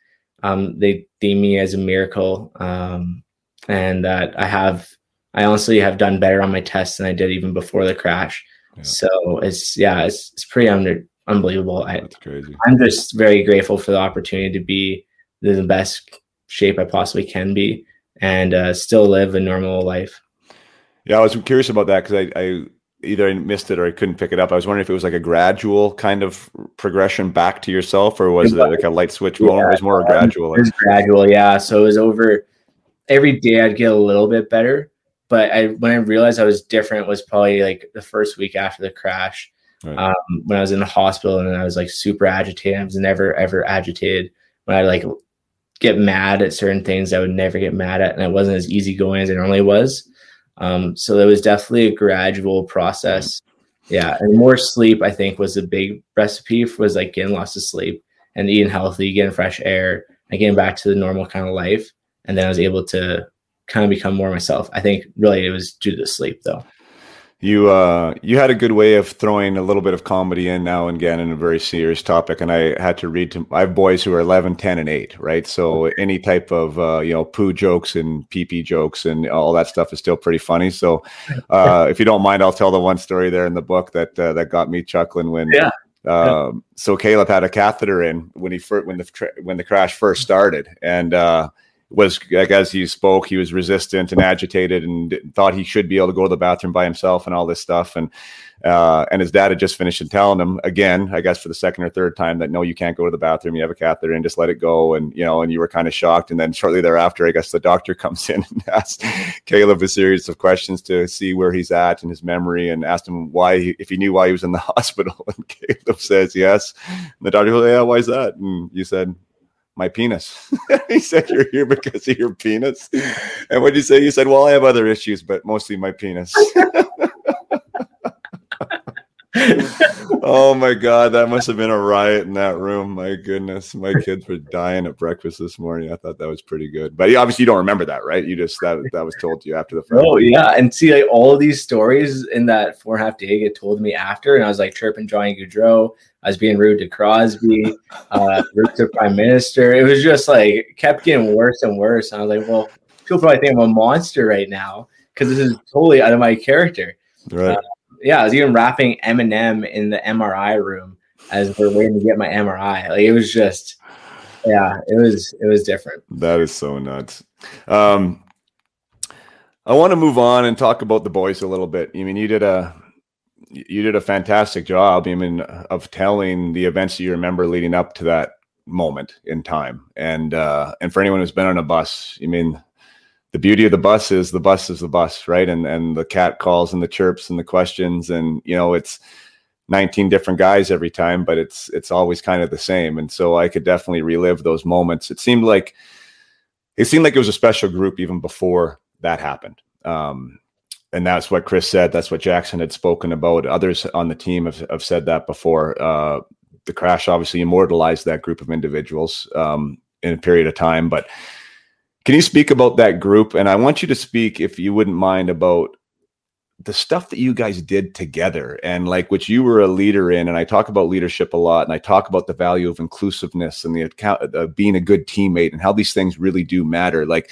um, they deemed me as a miracle. Um, and that I have, I honestly have done better on my tests than I did even before the crash. Yeah. So it's, yeah, it's, it's pretty under, unbelievable. That's I, crazy. I'm just very grateful for the opportunity to be the best shape I possibly can be and uh, still live a normal life. Yeah, I was curious about that because I, I either I missed it or I couldn't pick it up. I was wondering if it was like a gradual kind of progression back to yourself, or was it, like a light switch moment? Yeah, it was more gradual. It was gradual, yeah. So it was over every day. I'd get a little bit better, but I when I realized I was different was probably like the first week after the crash. Right. Um, when I was in the hospital and I was like super agitated. I was never ever agitated. When I like get mad at certain things, I would never get mad at, and I wasn't as easygoing as I normally was. Um, so it was definitely a gradual process. Yeah, and more sleep I think was a big recipe. For, was like getting lots of sleep and eating healthy, getting fresh air, and getting back to the normal kind of life. And then I was able to kind of become more myself. I think really it was due to the sleep though you uh, you had a good way of throwing a little bit of comedy in now and again in a very serious topic and i had to read to i have boys who are 11 10 and 8 right? So any type of uh, you know poo jokes and pee pee jokes and all that stuff is still pretty funny. So uh, if you don't mind i'll tell the one story there in the book that uh, that got me chuckling when yeah. Um, so Caleb had a catheter in when he first when the when the crash first started, and uh, was like as he spoke, he was resistant and agitated and thought he should be able to go to the bathroom by himself and all this stuff. And uh, and his dad had just finished and telling him again, I guess for the second or third time, that no, you can't go to the bathroom. You have a catheter and just let it go. And you know, and you were kind of shocked. And then shortly thereafter, I guess the doctor comes in and asks Caleb a series of questions to see where he's at in his memory, and asked him why, he, if he knew why he was in the hospital. And Caleb says yes. And the doctor goes, "Yeah, why is that?" And you said, my penis. he said, You're here because of your penis. And what did you say? You said, Well, I have other issues, but mostly my penis. oh my god, that must have been a riot in that room. My goodness, my kids were dying at breakfast this morning. I thought that was pretty good, but obviously you don't remember that, right? You just that that was told to you after the fact. Oh yeah, and see, like all of these stories in that four and a half day get told to me after, and I was like chirping Johnny Gaudreau. I was being rude to Crosby, uh, rude to Prime Minister. It was just like kept getting worse and worse. And I was like, well, people probably think I'm a monster right now because this is totally out of my character. Right. Uh, yeah, I was even rapping Eminem in the MRI room as we're waiting to get my MRI. Like it was just, yeah, it was it was different. That is so nuts. Um, I want to move on and talk about the boys a little bit. I mean, you did a you did a fantastic job. I mean, of telling the events that you remember leading up to that moment in time, and uh, and for anyone who's been on a bus, I mean, the beauty of the bus is the bus is the bus, right? And and the cat calls and the chirps and the questions, and you know it's 19 different guys every time, but it's it's always kind of the same. And so I could definitely relive those moments. It seemed like it seemed like it was a special group even before that happened. Um, and that's what Chris said. That's what Jackson had spoken about. Others on the team have, have said that before. Uh, the crash obviously immortalized that group of individuals um, in a period of time, but can you speak about that group? And I want you to speak, if you wouldn't mind, about the stuff that you guys did together and like which you were a leader in. And i talk about leadership a lot and i talk about the value of inclusiveness and the account of being a good teammate and how these things really do matter. Like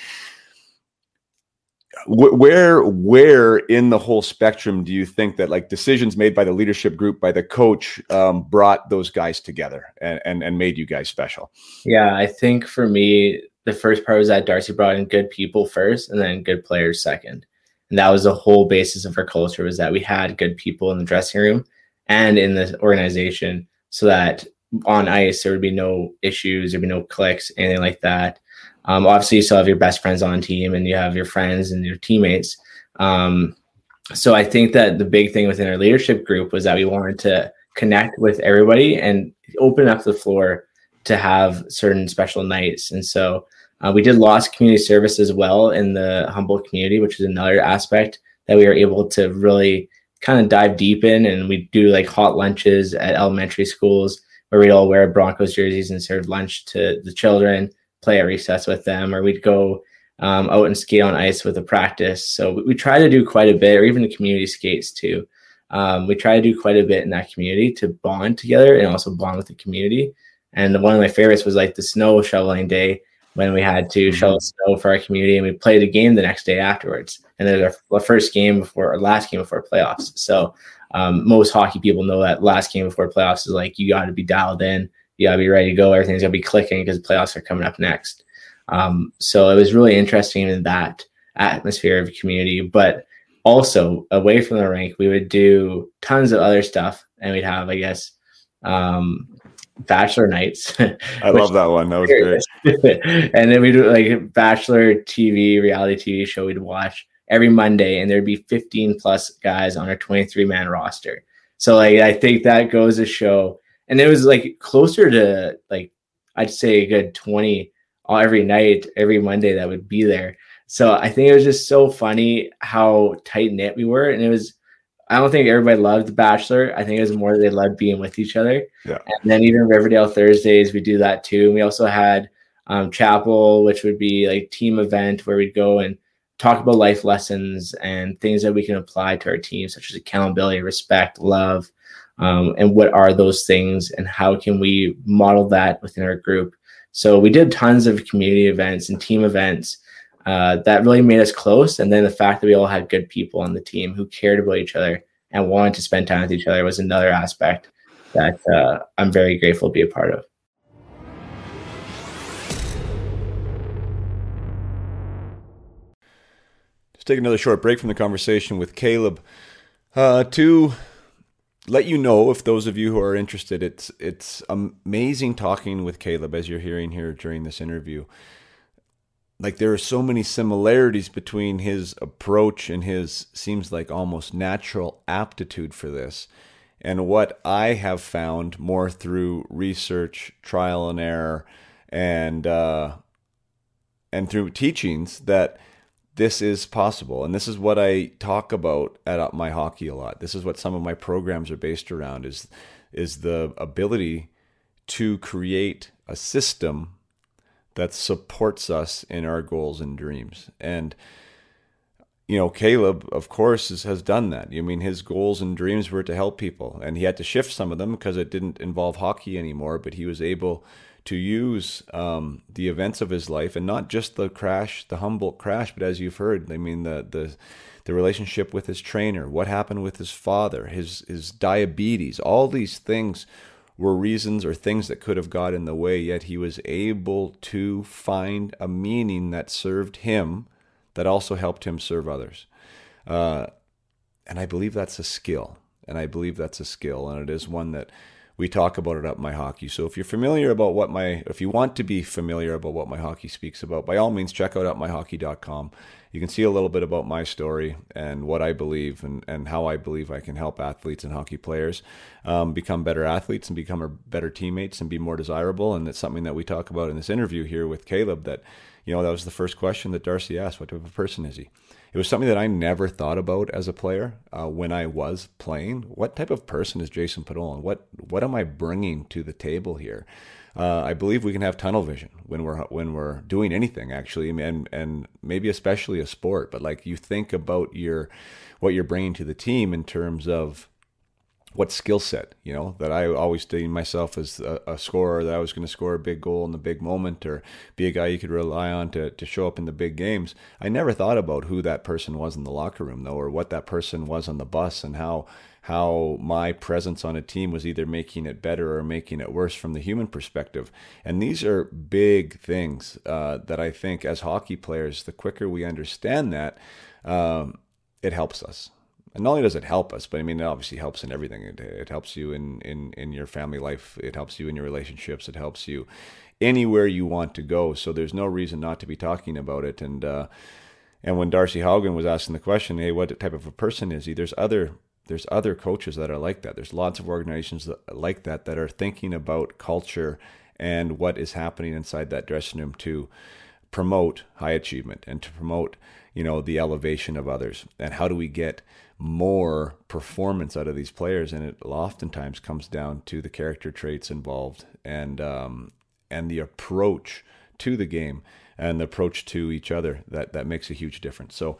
where where in the whole spectrum do you think that like decisions made by the leadership group by the coach um, brought those guys together and, and and made you guys special? Yeah i think for me the first part was that darcy brought in good people first and then good players second and that was the whole basis of our culture was that we had good people in the dressing room and in the organization so that on ice there would be no issues there'd be no clicks anything like that um, obviously, you still have your best friends on team, and you have your friends and your teammates. Um, so I think that the big thing within our leadership group was that we wanted to connect with everybody and open up the floor to have certain special nights. And so uh, we did lots of community service as well in the Humboldt community, which is another aspect that we were able to really kind of dive deep in. And we do like hot lunches at elementary schools where we'd all wear Broncos jerseys and serve lunch to the children play at recess with them, or we'd go um, out and skate on ice with a practice. So we, we, try to do quite a bit, or even the community skates too. Um, we try to do quite a bit in that community to bond together and also bond with the community. And one of my favorites was like the snow shoveling day when we had to mm-hmm. shovel snow for our community and we played a game the next day afterwards. And then our, our first game before our last game before playoffs. So um, most hockey people know that last game before playoffs is like you got to be dialed in you gotta be ready to go. Everything's gonna be clicking because playoffs are coming up next. Um, so it was really interesting in that atmosphere of community, but also away from the rink, we would do tons of other stuff, and we'd have, I guess, um, bachelor nights. I love that one. That was great. and then we do like bachelor TV, reality TV show we'd watch every Monday, and there'd be 15 plus guys on our 23 man roster. So like I think that goes to show and it was like closer to like I'd say a good 20 all every night, every Monday that would be there. So I think it was just so funny how tight knit we were. And it was, I don't think everybody loved The Bachelor. I think it was more they loved being with each other. Yeah. And then even Riverdale Thursdays, we do that too. And we also had um, Chapel, which would be like team event where we'd go and talk about life lessons and things that we can apply to our team, such as accountability, respect, love, um, and what are those things and how can we model that within our group so we did tons of community events and team events uh, that really made us close. And then the fact that we all had good people on the team who cared about each other and wanted to spend time with each other was another aspect that uh, i'm very grateful to be a part of. Let's take another short break from the conversation with Caleb. Uh, to let you know if those of you who are interested, it's it's amazing talking with Caleb as you're hearing here during this interview. Like there are so many similarities between his approach and his seems like almost natural aptitude for this and what I have found more through research, trial and error, and uh, and through teachings that this is possible. And this is what I talk about at my hockey a lot. This is what some of my programs are based around is is the ability to create a system that supports us in our goals and dreams. And you know, Caleb, of course, is, has done that. I mean, his goals and dreams were to help people, and he had to shift some of them because it didn't involve hockey anymore. But he was able to use um, the events of his life and not just the crash, the Humboldt crash, but as you've heard, I mean the the the relationship with his trainer, what happened with his father, his his diabetes, all these things were reasons or things that could have got in the way. Yet he was able to find a meaning that served him, that also helped him serve others. Uh, and I believe that's a skill, and I believe that's a skill, and it is one that we talk about it at my hockey. So if you're familiar about what my, if you want to be familiar about what my hockey speaks about, by all means, check out upmyhockey.com. You can see a little bit about my story and what I believe and, and how I believe I can help athletes and hockey players um, become better athletes and become better teammates and be more desirable. And it's something that we talk about in this interview here with Caleb that, you know, that was the first question that Darcy asked: "What type of person is he?" It was something that I never thought about as a player uh, when I was playing. What type of person is Jason Podollan? What what am I bringing to the table here? Uh, I believe we can have tunnel vision when we're when we're doing anything actually, and and maybe especially a sport. But like you think about your what you're bringing to the team in terms of what skill set, you know, that I always deemed myself as a, a, scorer, that I was going to score a big goal in the big moment or be a guy you could rely on to, to show up in the big games. I never thought about who that person was in the locker room, though, or what that person was on the bus and how how my presence on a team was either making it better or making it worse from the human perspective. And these are big things uh, that I think as hockey players, the quicker we understand that, um, it helps us and not only does it help us, but I mean, it obviously helps in everything. It, it helps you in, in, in your family life. It helps you in your relationships. It helps you anywhere you want to go. So there's no reason not to be talking about it. And, uh, and when Darcy Haugen was asking the question, hey, what type of a person is he? There's other, there's other coaches that are like that. There's lots of organizations that, like that, that are thinking about culture and what is happening inside that dressing room to promote high achievement and to promote, you know, the elevation of others. And how do we get more performance out of these players, and it oftentimes comes down to the character traits involved and um, and the approach to the game and the approach to each other that that makes a huge difference. So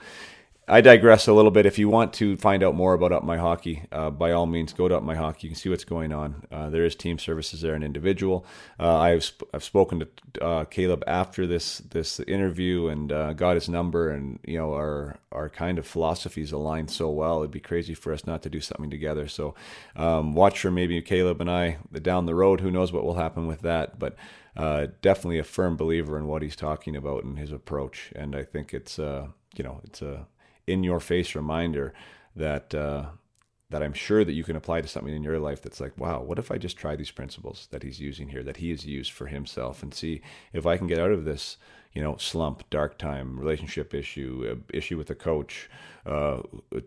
I digress a little bit. If you want to find out more about Up My Hockey, uh, by all means, go to Up My Hockey. You can see what's going on. Uh, there is team services there and individual. Uh, I've sp- I've spoken to uh, Caleb after this this interview and uh, got his number, and you know our our kind of philosophies align so well. It'd be crazy for us not to do something together. So um, watch for maybe Caleb and I down the road. Who knows what will happen with that, but. Uh, definitely a firm believer in what he's talking about and his approach, and I think it's you know it's a in your face reminder that uh, that I'm sure that you can apply to something in your life that's like, wow, what if I just try these principles that he's using here, that he has used for himself, and see if I can get out of this, you know, slump, dark time, relationship issue, uh, issue with a coach, uh,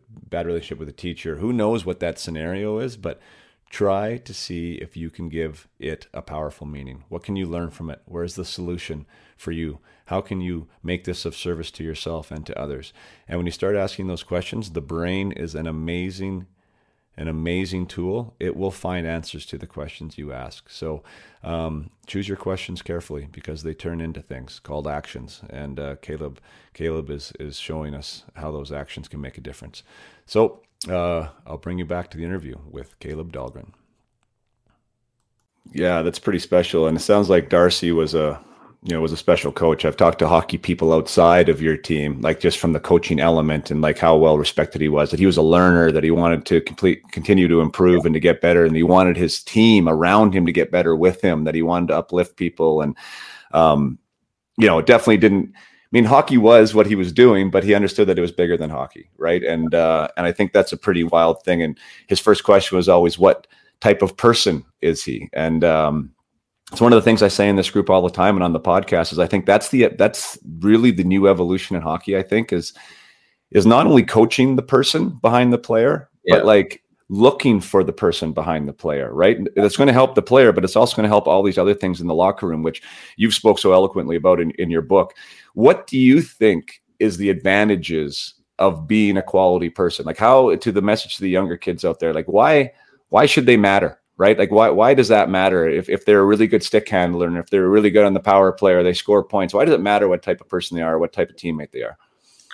bad relationship with a teacher. Who knows what that scenario is, but try to see if you can give it a powerful meaning. What can you learn from it? Where's the solution for you? How can you make this of service to yourself and to others? And when you start asking those questions, the brain is an amazing an amazing tool. It will find answers to the questions you ask. So um, choose your questions carefully because they turn into things called actions. And uh, Caleb, Caleb is is showing us how those actions can make a difference. So uh, I'll bring you back to the interview with Caleb Dahlgren. Yeah, that's pretty special, and it sounds like Darcy was a you know was a special coach. I've talked to hockey people outside of your team, like just from the coaching element and like how well respected he was. That he was a learner, that he wanted to complete, continue to improve and to get better, and he wanted his team around him to get better with him. That he wanted to uplift people, and um, you know, definitely didn't I mean, hockey was what he was doing, but he understood that it was bigger than hockey, right? And uh, and I think that's a pretty wild thing. And his first question was always, "What type of person is he?" And um, it's one of the things I say in this group all the time and on the podcast is I think that's the that's really the new evolution in hockey. I think is is not only coaching the person behind the player, yeah. but like looking for the person behind the player, right? That's going to help the player, but it's also going to help all these other things in the locker room, which you've spoke so eloquently about in, in your book. What do you think is the advantages of being a quality person? Like how to the message to the younger kids out there, like why why should they matter? Right? Like why why does that matter? If if they're a really good stick handler and if they're really good on the power play or they score points, why does it matter what type of person they are, what type of teammate they are?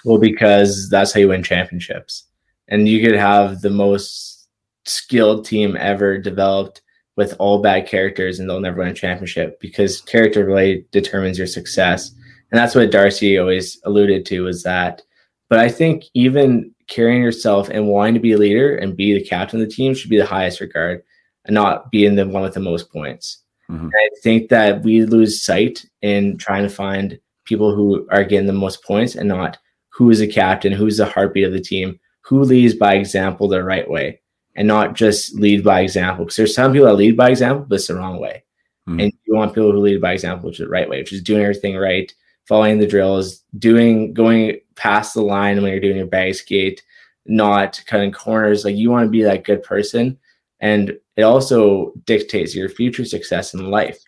Well, because that's how you win championships. And you could have the most skilled team ever developed with all bad characters and they'll never win a championship because character really determines your success. And that's what Darcy always alluded to was that. But I think even carrying yourself and wanting to be a leader and be the captain of the team should be the highest regard and not being the one with the most points. Mm-hmm. I think that we lose sight in trying to find people who are getting the most points and not who is a captain, who's the heartbeat of the team, who leads by example the right way and not just lead by example. Because there's some people that lead by example, but it's the wrong way. Mm. And you want people who lead by example, which is the right way, which is doing everything right, following the drills, doing going past the line when you're doing your bag skate, not cutting corners. Like you want to be that good person. And it also dictates your future success in life.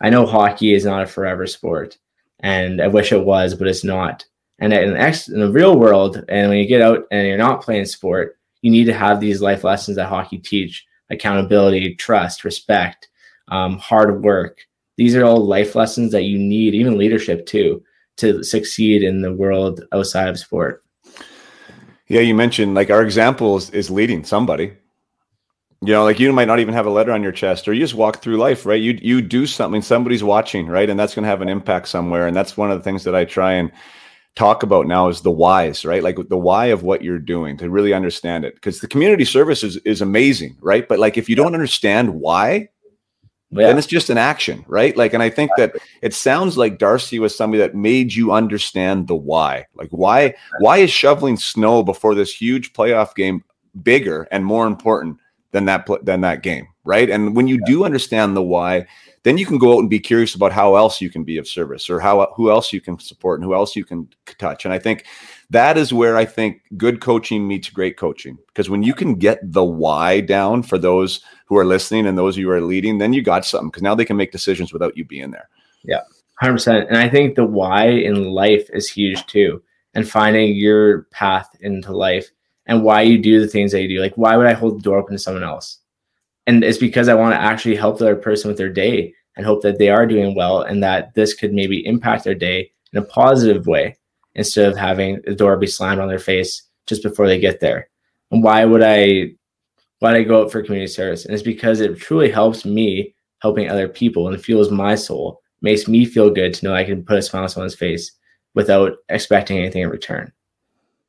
I know hockey is not a forever sport. And I wish it was, but it's not. And in, ex- in the real world, and when you get out and you're not playing sport, you need to have these life lessons that hockey teach accountability, trust, respect, um, hard work. These are all life lessons that you need, even leadership too, to succeed in the world outside of sport. Yeah, you mentioned like our example is, is leading somebody. You know, like you might not even have a letter on your chest, or you just walk through life, right? You you do something, somebody's watching, right, and that's going to have an impact somewhere. And that's one of the things that I try and talk about now is the whys, right? Like the why of what you're doing to really understand it. Because the community service is, is amazing, right? But like if you don't understand why, yeah. then it's just an action, right? Like, and I think that it sounds like Darcy was somebody that made you understand the why. Like, why why is shoveling snow before this huge playoff game bigger and more important than that than that game, right? And when you yeah. do understand the why, then you can go out and be curious about how else you can be of service or how who else you can support and who else you can touch and i think that is where i think good coaching meets great coaching because when you can get the why down for those who are listening and those you are leading then you got something because now they can make decisions without you being there yeah 100% and i think the why in life is huge too and finding your path into life and why you do the things that you do like why would i hold the door open to someone else and it's because I want to actually help the other person with their day and hope that they are doing well and that this could maybe impact their day in a positive way instead of having the door be slammed on their face just before they get there. And why would I why would I go out for community service? And it's because it truly helps me helping other people and fuels my soul, makes me feel good to know I can put a smile on someone's face without expecting anything in return.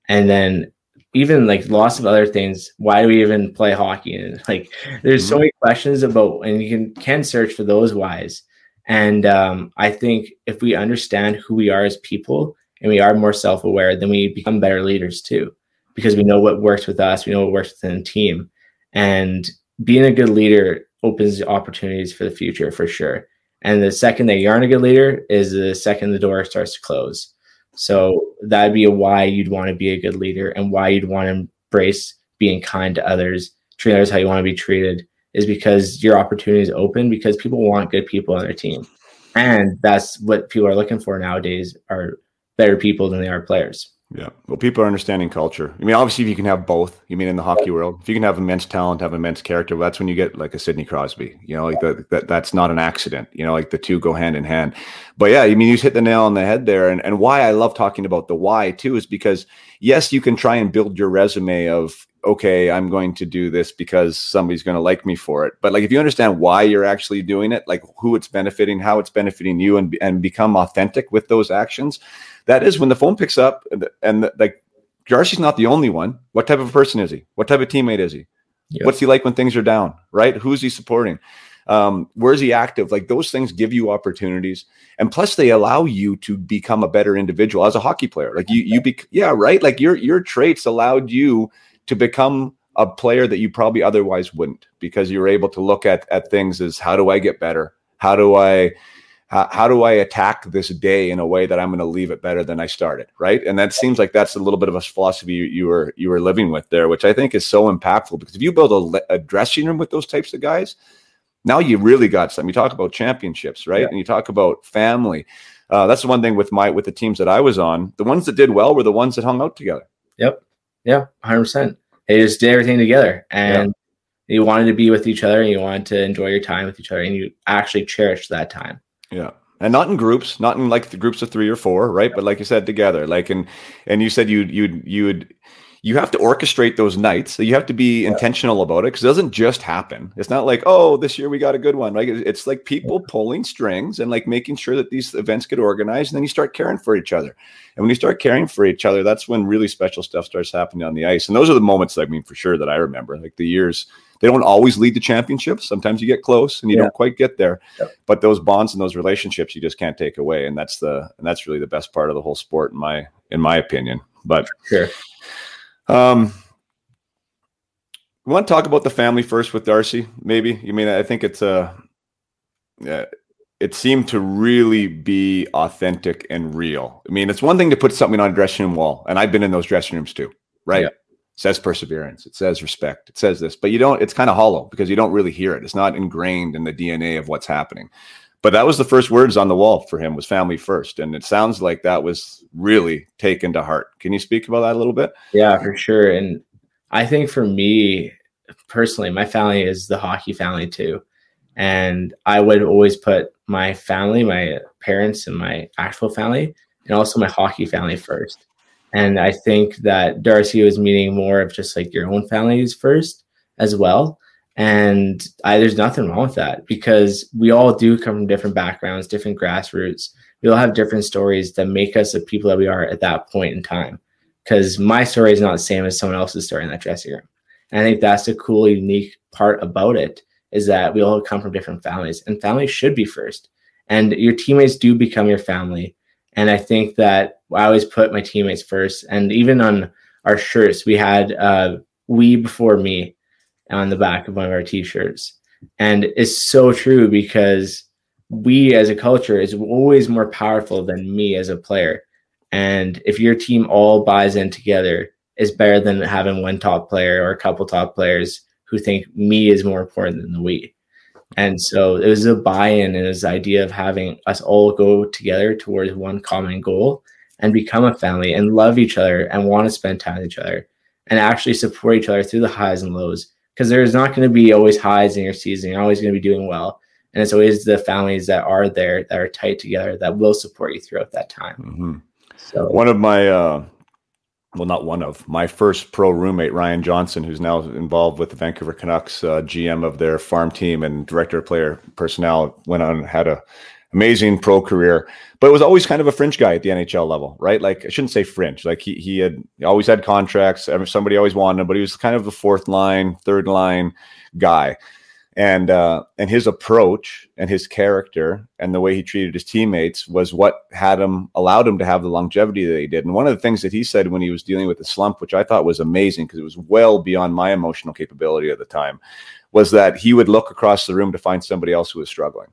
And then even like lots of other things. Why do we even play hockey? And like, there's mm-hmm. so many questions about, and you can can search for those whys. And um, I think if we understand who we are as people and we are more self aware, then we become better leaders too, because we know what works with us, we know what works within the team, and being a good leader opens opportunities for the future for sure. And the second that you aren't a good leader is the second the door starts to close. So that'd be why you'd want to be a good leader and why you'd want to embrace being kind to others, treat others how you want to be treated, is because your opportunity is open because people want good people on their team. And that's what people are looking for nowadays are better people than they are players. Yeah. Well, people are understanding culture. I mean, obviously, if you can have both, you mean in the hockey world, if you can have immense talent, have immense character, well, that's when you get like a Sidney Crosby. You know, like the, that that's not an accident. You know, like the two go hand in hand. But yeah, I mean, you hit the nail on the head there. And and why I love talking about the why too is because yes, you can try and build your resume of okay, I'm going to do this because somebody's going to like me for it. But like if you understand why you're actually doing it, like who it's benefiting, how it's benefiting you, and and become authentic with those actions that is when the phone picks up and, and the, like Darcy's not the only one. What type of person is he? What type of teammate is he? Yep. What's he like when things are down? Right? Who's he supporting? Um, where's he active? Like those things give you opportunities, and plus they allow you to become a better individual as a hockey player. Like you, you be yeah, right. Like your your traits allowed you to become a player that you probably otherwise wouldn't because you're able to look at at things as how do I get better? How do I how, how do I attack this day in a way that I'm going to leave it better than I started, right? And that seems like that's a little bit of a philosophy you, you were you were living with there, which I think is so impactful because if you build a, a dressing room with those types of guys, now you really got something. You talk about championships, right? Yeah. And you talk about family. Uh, that's the one thing with my with the teams that I was on. The ones that did well were the ones that hung out together. Yep. Yeah, hundred percent. They just did everything together, and yeah. you wanted to be with each other, and you wanted to enjoy your time with each other, and you actually cherished that time. Yeah. And not in groups, not in like the groups of three or four, right? But like you said, together. Like and and you said you'd you'd you would you have to orchestrate those nights. So you have to be yeah. intentional about it because it doesn't just happen. It's not like, oh, this year we got a good one, right? It's like people pulling strings and like making sure that these events get organized. And then you start caring for each other. And when you start caring for each other, that's when really special stuff starts happening on the ice. And those are the moments, I mean, for sure that I remember, like the years they don't always lead to championships. Sometimes you get close and you yeah. don't quite get there. Yep. But those bonds and those relationships you just can't take away. And that's the and that's really the best part of the whole sport in my in my opinion. But sure. Um we want to talk about the family first with Darcy, maybe. You mean I think it's a yeah, it seemed to really be authentic and real. I mean, it's one thing to put something on a dressing room wall, and I've been in those dressing rooms too, right? Yeah says perseverance it says respect it says this but you don't it's kind of hollow because you don't really hear it it's not ingrained in the dna of what's happening but that was the first words on the wall for him was family first, and it sounds like that was really taken to heart. Can you speak about that a little bit? Yeah, for sure. And I think for me personally, my family is the hockey family too, and I would always put my family, my parents, and my actual family, and also my hockey family first. And I think that Darcy was meaning more of just like your own families first as well. And I, there's nothing wrong with that because we all do come from different backgrounds, different grassroots. We all have different stories that make us the people that we are at that point in time. Because my story is not the same as someone else's story in that dressing room. And I think that's the cool, unique part about it is that we all come from different families, and families should be first. And your teammates do become your family. And I think that I always put my teammates first. And even on our shirts, we had uh, "We before me" on the back of one of our t-shirts. And it's so true because we as a culture is always more powerful than me as a player. And if your team all buys in together is better than having one top player or a couple top players who think me is more important than the we and so it was a buy-in and this idea of having us all go together towards one common goal and become a family and love each other and want to spend time with each other and actually support each other through the highs and lows because there's not going to be always highs in your season. You're always going to be doing well. And it's always the families that are there that are tight together that will support you throughout that time. Mm-hmm. So one of my, uh, well, not one of my first pro roommate, Ryan Johnson, who's now involved with the Vancouver Canucks, uh, GM of their farm team and director of player personnel, went on had a amazing pro career, but was always kind of a fringe guy at the NHL level, right? Like I shouldn't say fringe, like he he had always had contracts. Somebody always wanted him, but he was kind of the fourth line, third line guy. And uh, and his approach and his character and the way he treated his teammates was what had him allowed him to have the longevity that he did. And one of the things that he said when he was dealing with the slump, which I thought was amazing because it was well beyond my emotional capability at the time, was that he would look across the room to find somebody else who was struggling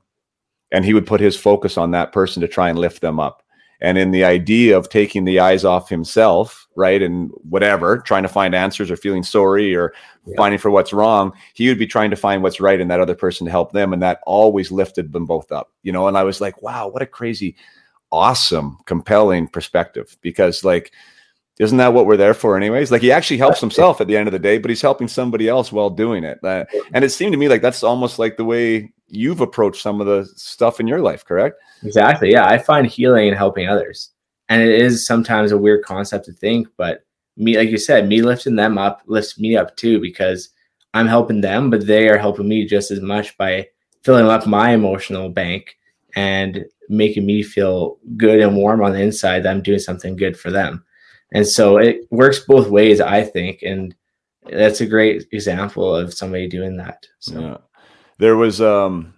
and he would put his focus on that person to try and lift them up and in the idea of taking the eyes off himself right and whatever trying to find answers or feeling sorry or yeah. finding for what's wrong he would be trying to find what's right in that other person to help them and that always lifted them both up you know? And i was like wow what a crazy awesome compelling perspective because like isn't that what we're there for anyways? Like he actually helps himself at the end of the day but he's helping somebody else while doing it uh, and it seemed to me like that's almost like the way you've approached some of the stuff in your life, correct? Exactly. Yeah. I find healing and helping others. And it is sometimes a weird concept to think, but me, like you said, me lifting them up lifts me up too because I'm helping them, but they are helping me just as much by filling up my emotional bank and making me feel good and warm on the inside that I'm doing something good for them. And so it works both ways, I think. And that's a great example of somebody doing that. So. Yeah. There was um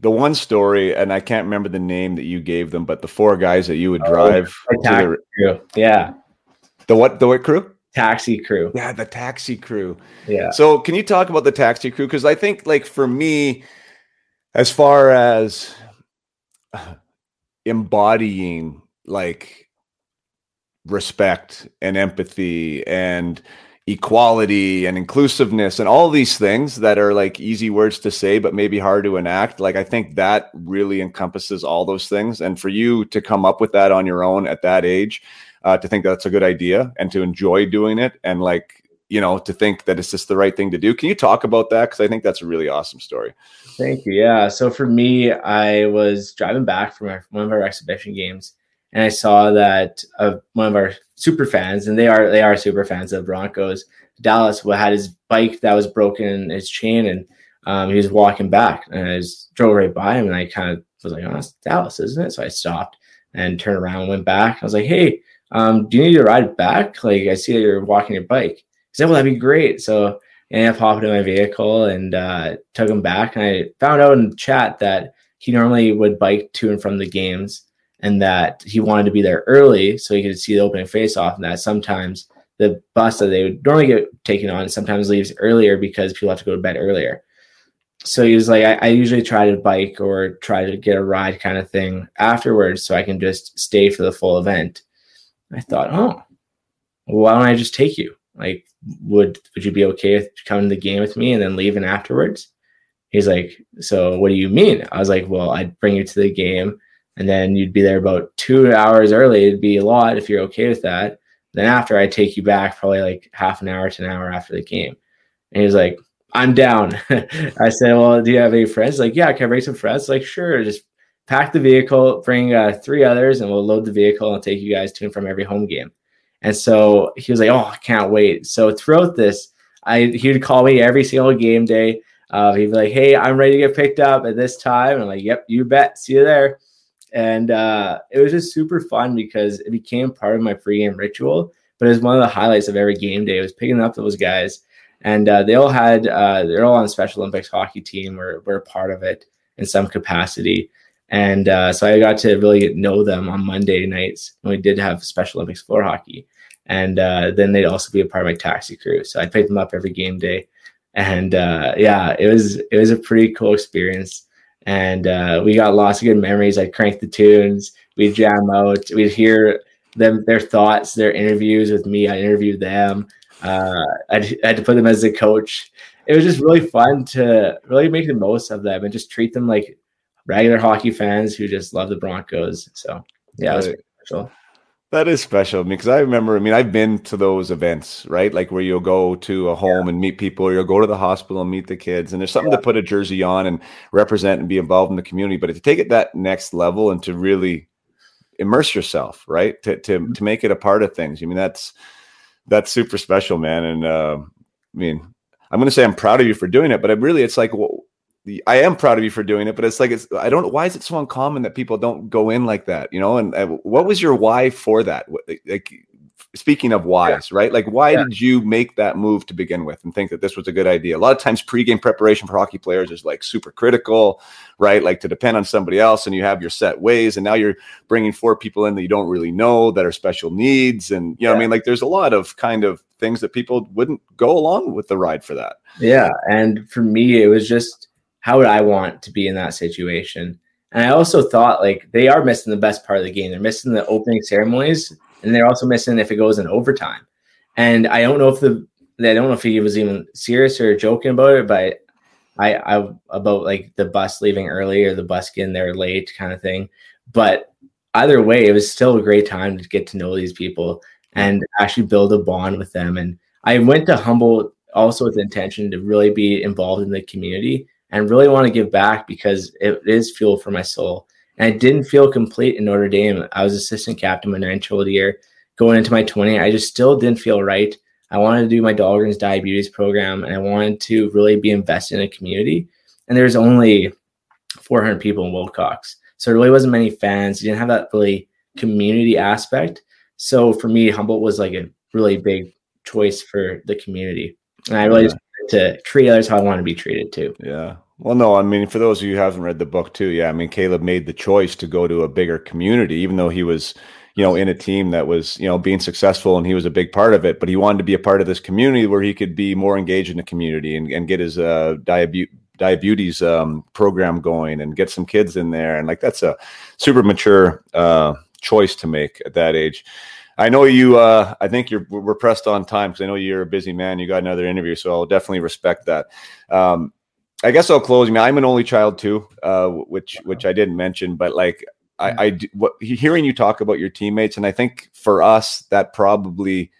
the one story, and I can't remember the name that you gave them, but the four guys that you would oh, drive oh, the, crew. Yeah. The what the what crew? Taxi crew. Yeah, the taxi crew. Yeah. So can you talk about the taxi crew? Because I think like for me, as far as embodying like respect and empathy and equality and inclusiveness and all these things that are like easy words to say but maybe hard to enact like i think that really encompasses all those things. And for you to come up with that on your own at that age uh, to think that's a good idea and to enjoy doing it and like you know to think that it's just the right thing to do. Can you talk about that? Because i think that's a really awesome story. Thank you. Yeah. So for me i was driving back from one of our exhibition games and I saw that uh, one of our super fans, and they are they are super fans of Broncos. Dallas had his bike that was broken, his chain, and um, he was walking back, and I just drove right by him, and I kind of was like, "Oh, that's Dallas, isn't it?" So I stopped and turned around, and went back. I was like, "Hey, um, do you need to ride back? Like, I see that you're walking your bike." He said, "Well, that'd be great." So I ended up hopping in my vehicle and uh, took him back, and I found out in chat that he normally would bike to and from the games and that he wanted to be there early so he could see the opening face off, and that sometimes the bus that they would normally get taken on sometimes leaves earlier because people have to go to bed earlier. So he was like, I, I usually try to bike or try to get a ride kind of thing afterwards so I can just stay for the full event. I thought, oh, why don't I just take you? Like, would would you be okay with coming to the game with me and then leaving afterwards? He's like, so what do you mean? I was like, well, I'd bring you to the game and then you'd be there about two hours early. It'd be a lot if you're okay with that. Then after I take you back probably like half an hour to an hour after the game. And he was like, I'm down. I said, Well, do you have any friends? Like, yeah, can I bring some friends? Like, sure, just pack the vehicle, bring uh, three others, and we'll load the vehicle and take you guys to and from every home game. And so he was like, Oh, I can't wait. So throughout this, I he would call me every single game day. Uh, he'd be like, Hey, I'm ready to get picked up at this time. And I'm like, Yep, you bet. See you there and uh, it was just super fun because it became part of my pregame ritual. But it was one of the highlights of every game day. It was picking up those guys, and uh, they all had uh, they're all on Special Olympics hockey team or were part of it in some capacity. And uh, so I got to really know them on Monday nights when we did have Special Olympics floor hockey. And uh, then they'd also be a part of my taxi crew. So I picked them up every game day. And uh, yeah, it was it was a pretty cool experience and uh, we got lots of good memories. I'd crank the tunes, we'd jam out, we'd hear them their thoughts, their interviews with me. I interviewed them. Uh, I had to put them as a coach. It was just really fun to really make the most of them and just treat them like regular hockey fans who just love the Broncos. So yeah, it was special. That is special because I remember. I mean, I've been to those events, right? Like where you'll go to a home yeah. and meet people, or you'll go to the hospital and meet the kids. And there's something yeah. to put a jersey on and represent and be involved in the community. But to take it that next level and to really immerse yourself, right? To to mm-hmm. to make it a part of things. I mean, that's that's super special, man. And uh, I mean, I'm going to say I'm proud of you for doing it, but it really, it's like, well, I am proud of you for doing it, but it's like it's I don't why is it so uncommon that people don't go in like that, you know? And uh, what was your why for that? Like speaking of whys, yeah. right? Like why yeah. did you make that move to begin with and think that this was a good idea? A lot of times pregame preparation for hockey players is like super critical, right? Like to depend on somebody else and you have your set ways and now you're bringing four people in that you don't really know that are special needs and you know yeah. I mean like there's a lot of kind of things that people wouldn't go along with the ride for that. Yeah, and for me it was just how would I want to be in that situation? And I also thought like they are missing the best part of the game. They're missing the opening ceremonies, and they're also missing if it goes in overtime. And I don't know if the I don't know if he was even serious or joking about it, but I, I about like the bus leaving early or the bus getting there late kind of thing. But either way, it was still a great time to get to know these people and actually build a bond with them. And I went to Humboldt also with the intention to really be involved in the community and really want to give back because it is fuel for my soul. And I didn't feel complete in Notre Dame. I was assistant captain my ninth total year. Going into my 20, I just still didn't feel right. I wanted to do my Dahlgren's diabetes program and I wanted to really be invested in a community. And there's only 400 people in Wilcox. So there really wasn't many fans. You didn't have that really community aspect. So for me, Humboldt was like a really big choice for the community. And I really yeah. to treat others how I want to be treated too. Yeah. Well, no, I mean, for those of you who haven't read the book too, yeah, I mean, Kaleb made the choice to go to a bigger community, even though he was, you know, in a team that was, you know, being successful and he was a big part of it, but he wanted to be a part of this community where he could be more engaged in the community and, and get his uh, diabetes um, program going and get some kids in there. And like, that's a super mature uh, choice to make at that age. I know you. Uh, I think you're. We're pressed on time because I know you're a busy man. You got another interview, so I'll definitely respect that. Um, I guess I'll close. I mean, I'm an only child too, uh, which which I didn't mention, but like I, I what hearing you talk about your teammates, and I think for us that probably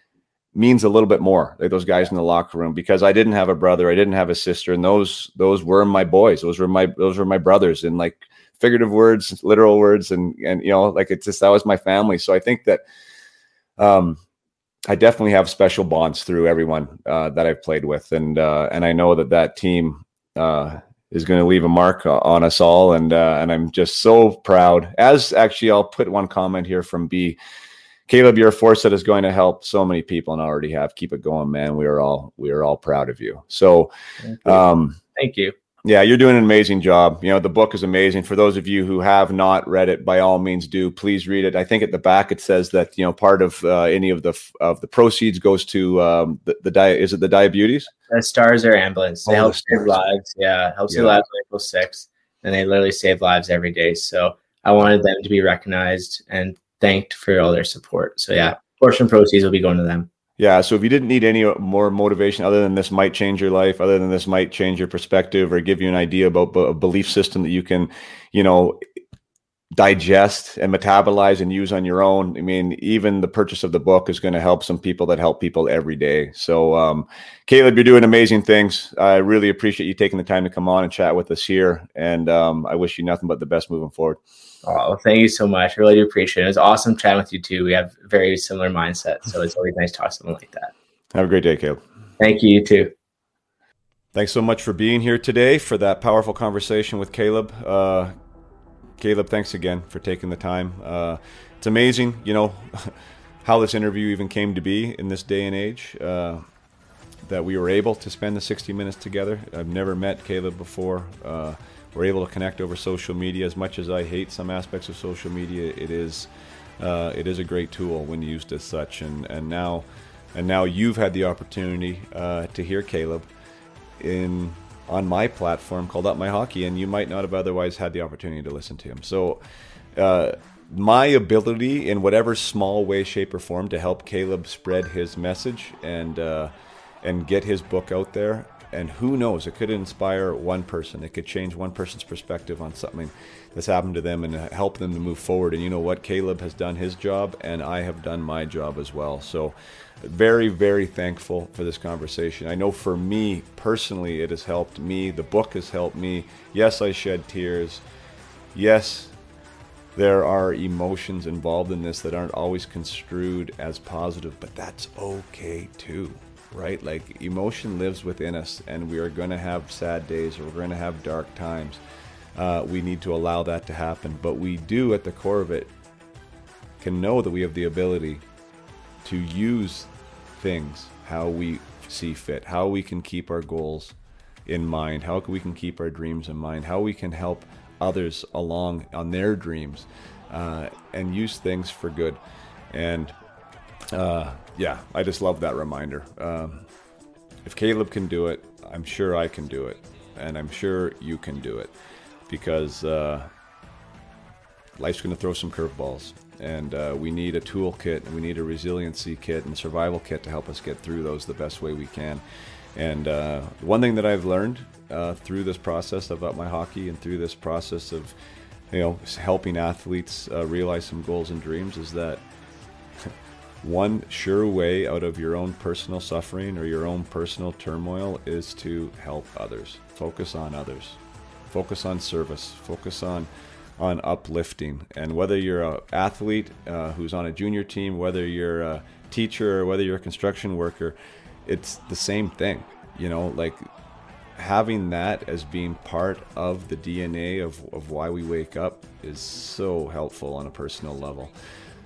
means a little bit more like those guys in the locker room because I didn't have a brother, I didn't have a sister, and those those were my boys. Those were my those were my brothers, and like figurative words, literal words, and and you know, like it's just that was my family. So I think that um, I definitely have special bonds through everyone uh, that I've played with, and uh, and I know that that team uh, is going to leave a mark on us all, and uh, and I'm just so proud. As actually, I'll put one comment here from B. Kaleb, you're a force that is going to help so many people, and already have. Keep it going, man. We are all we are all proud of you. So, Thank you. Um, Thank you. Yeah, you're doing an amazing job. You know, the book is amazing. For those of you who have not read it, by all means do. Please read it. I think at the back it says that you know part of uh, any of the of the proceeds goes to um, the the di- is it the diabetes? The Stars Air Ambulance. They oh, help the save lives. Yeah, helps yeah. save lives on April 6th, and they literally save lives every day. So I wanted them to be recognized and thanked for all their support. So yeah, portion proceeds will be going to them. Yeah. So if you didn't need any more motivation other than this might change your life, other than this might change your perspective or give you an idea about a belief system that you can, you know, digest and metabolize and use on your own. I mean, even the purchase of the book is going to help some people that help people every day. So, um, Kaleb, you're doing amazing things. I really appreciate you taking the time to come on and chat with us here. And um, I wish you nothing but the best moving forward. Oh, thank you so much. I really do appreciate it. It was awesome chatting with you too. We have very similar mindset, so it's always nice to talk to someone like that. Have a great day, Kaleb. Thank you, you too. Thanks so much for being here today for that powerful conversation with Kaleb. Uh, Kaleb, thanks again for taking the time. Uh, it's amazing, you know, how this interview even came to be in this day and age. Uh, that we were able to spend the 60 minutes together. I've never met Kaleb before. Uh, we're able to connect over social media. As much as I hate some aspects of social media, it is uh, it is a great tool when used as such. And and now and now you've had the opportunity uh, to hear Kaleb in on my platform called Up My Hockey, and you might not have otherwise had the opportunity to listen to him. So. Uh, my ability in whatever small way, shape, or form to help Kaleb spread his message and uh, and get his book out there and who knows it could inspire one person it could change one person's perspective on something that's happened to them and help them to move forward and you know what kaleb has done his job and i have done my job as well so very very thankful for this conversation i know for me personally it has helped me the book has helped me yes i shed tears yes there are emotions involved in this that aren't always construed as positive but that's okay too right? Like emotion lives within us, and we are going to have sad days or we're going to have dark times. Uh, we need to allow that to happen. But we do, at the core of it, can know that we have the ability to use things how we see fit, how we can keep our goals in mind, how we can keep our dreams in mind, how we can help others along on their dreams, uh, and use things for good. And uh, yeah, I just love that reminder. Um, if Kaleb can do it, I'm sure I can do it, and I'm sure you can do it, because uh, life's going to throw some curveballs, and uh, we need a toolkit, and we need a resiliency kit and survival kit to help us get through those the best way we can. And uh, one thing that I've learned uh, through this process of Up My Hockey and through this process of you know helping athletes uh, realize some goals and dreams is that one sure way out of your own personal suffering or your own personal turmoil is to help others. Focus on others. Focus on service. Focus on on uplifting. And whether you're an athlete uh, who's on a junior team, whether you're a teacher, or whether you're a construction worker, it's the same thing. You know, like having that as being part of the DNA of, of why we wake up is so helpful on a personal level.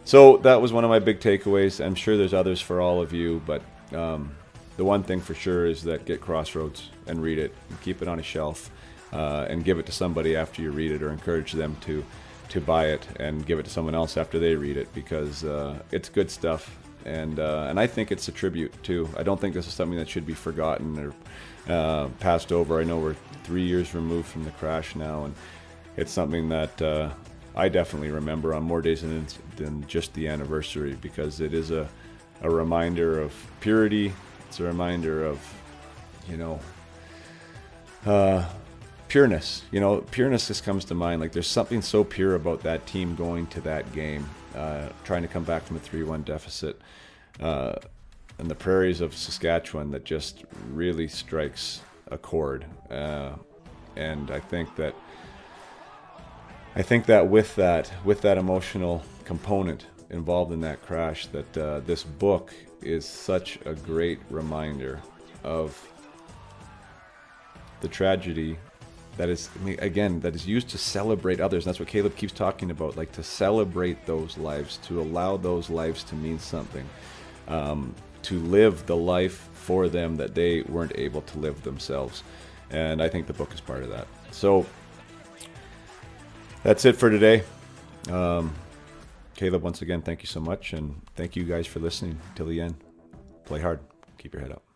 So that was one of my big takeaways. I'm sure there's others for all of you, but um, the one thing for sure is that get Crossroads and read it, and keep it on a shelf, uh, and give it to somebody after you read it, or encourage them to to buy it and give it to someone else after they read it because uh, it's good stuff. And uh, and I think it's a tribute too. I don't think this is something that should be forgotten or uh, passed over. I know we're three years removed from the crash now, and it's something that uh, I definitely remember on more days than, than just the anniversary because it is a, a reminder of purity. It's a reminder of, you know, uh, pureness. You know, pureness just comes to mind. Like there's something so pure about that team going to that game, uh, trying to come back from a 3 1 deficit. Uh, and the prairies of Saskatchewan that just really strikes a chord. Uh, and I think that I think that with that, with that emotional component involved in that crash, that uh, this book is such a great reminder of the tragedy that is, again, that is used to celebrate others. And that's what Kaleb keeps talking about, like to celebrate those lives, to allow those lives to mean something, um, to live the life for them that they weren't able to live themselves. And I think the book is part of that. So that's it for today. Um, Kaleb, once again, thank you so much. And thank you guys for listening till the end. Play hard. Keep your head up.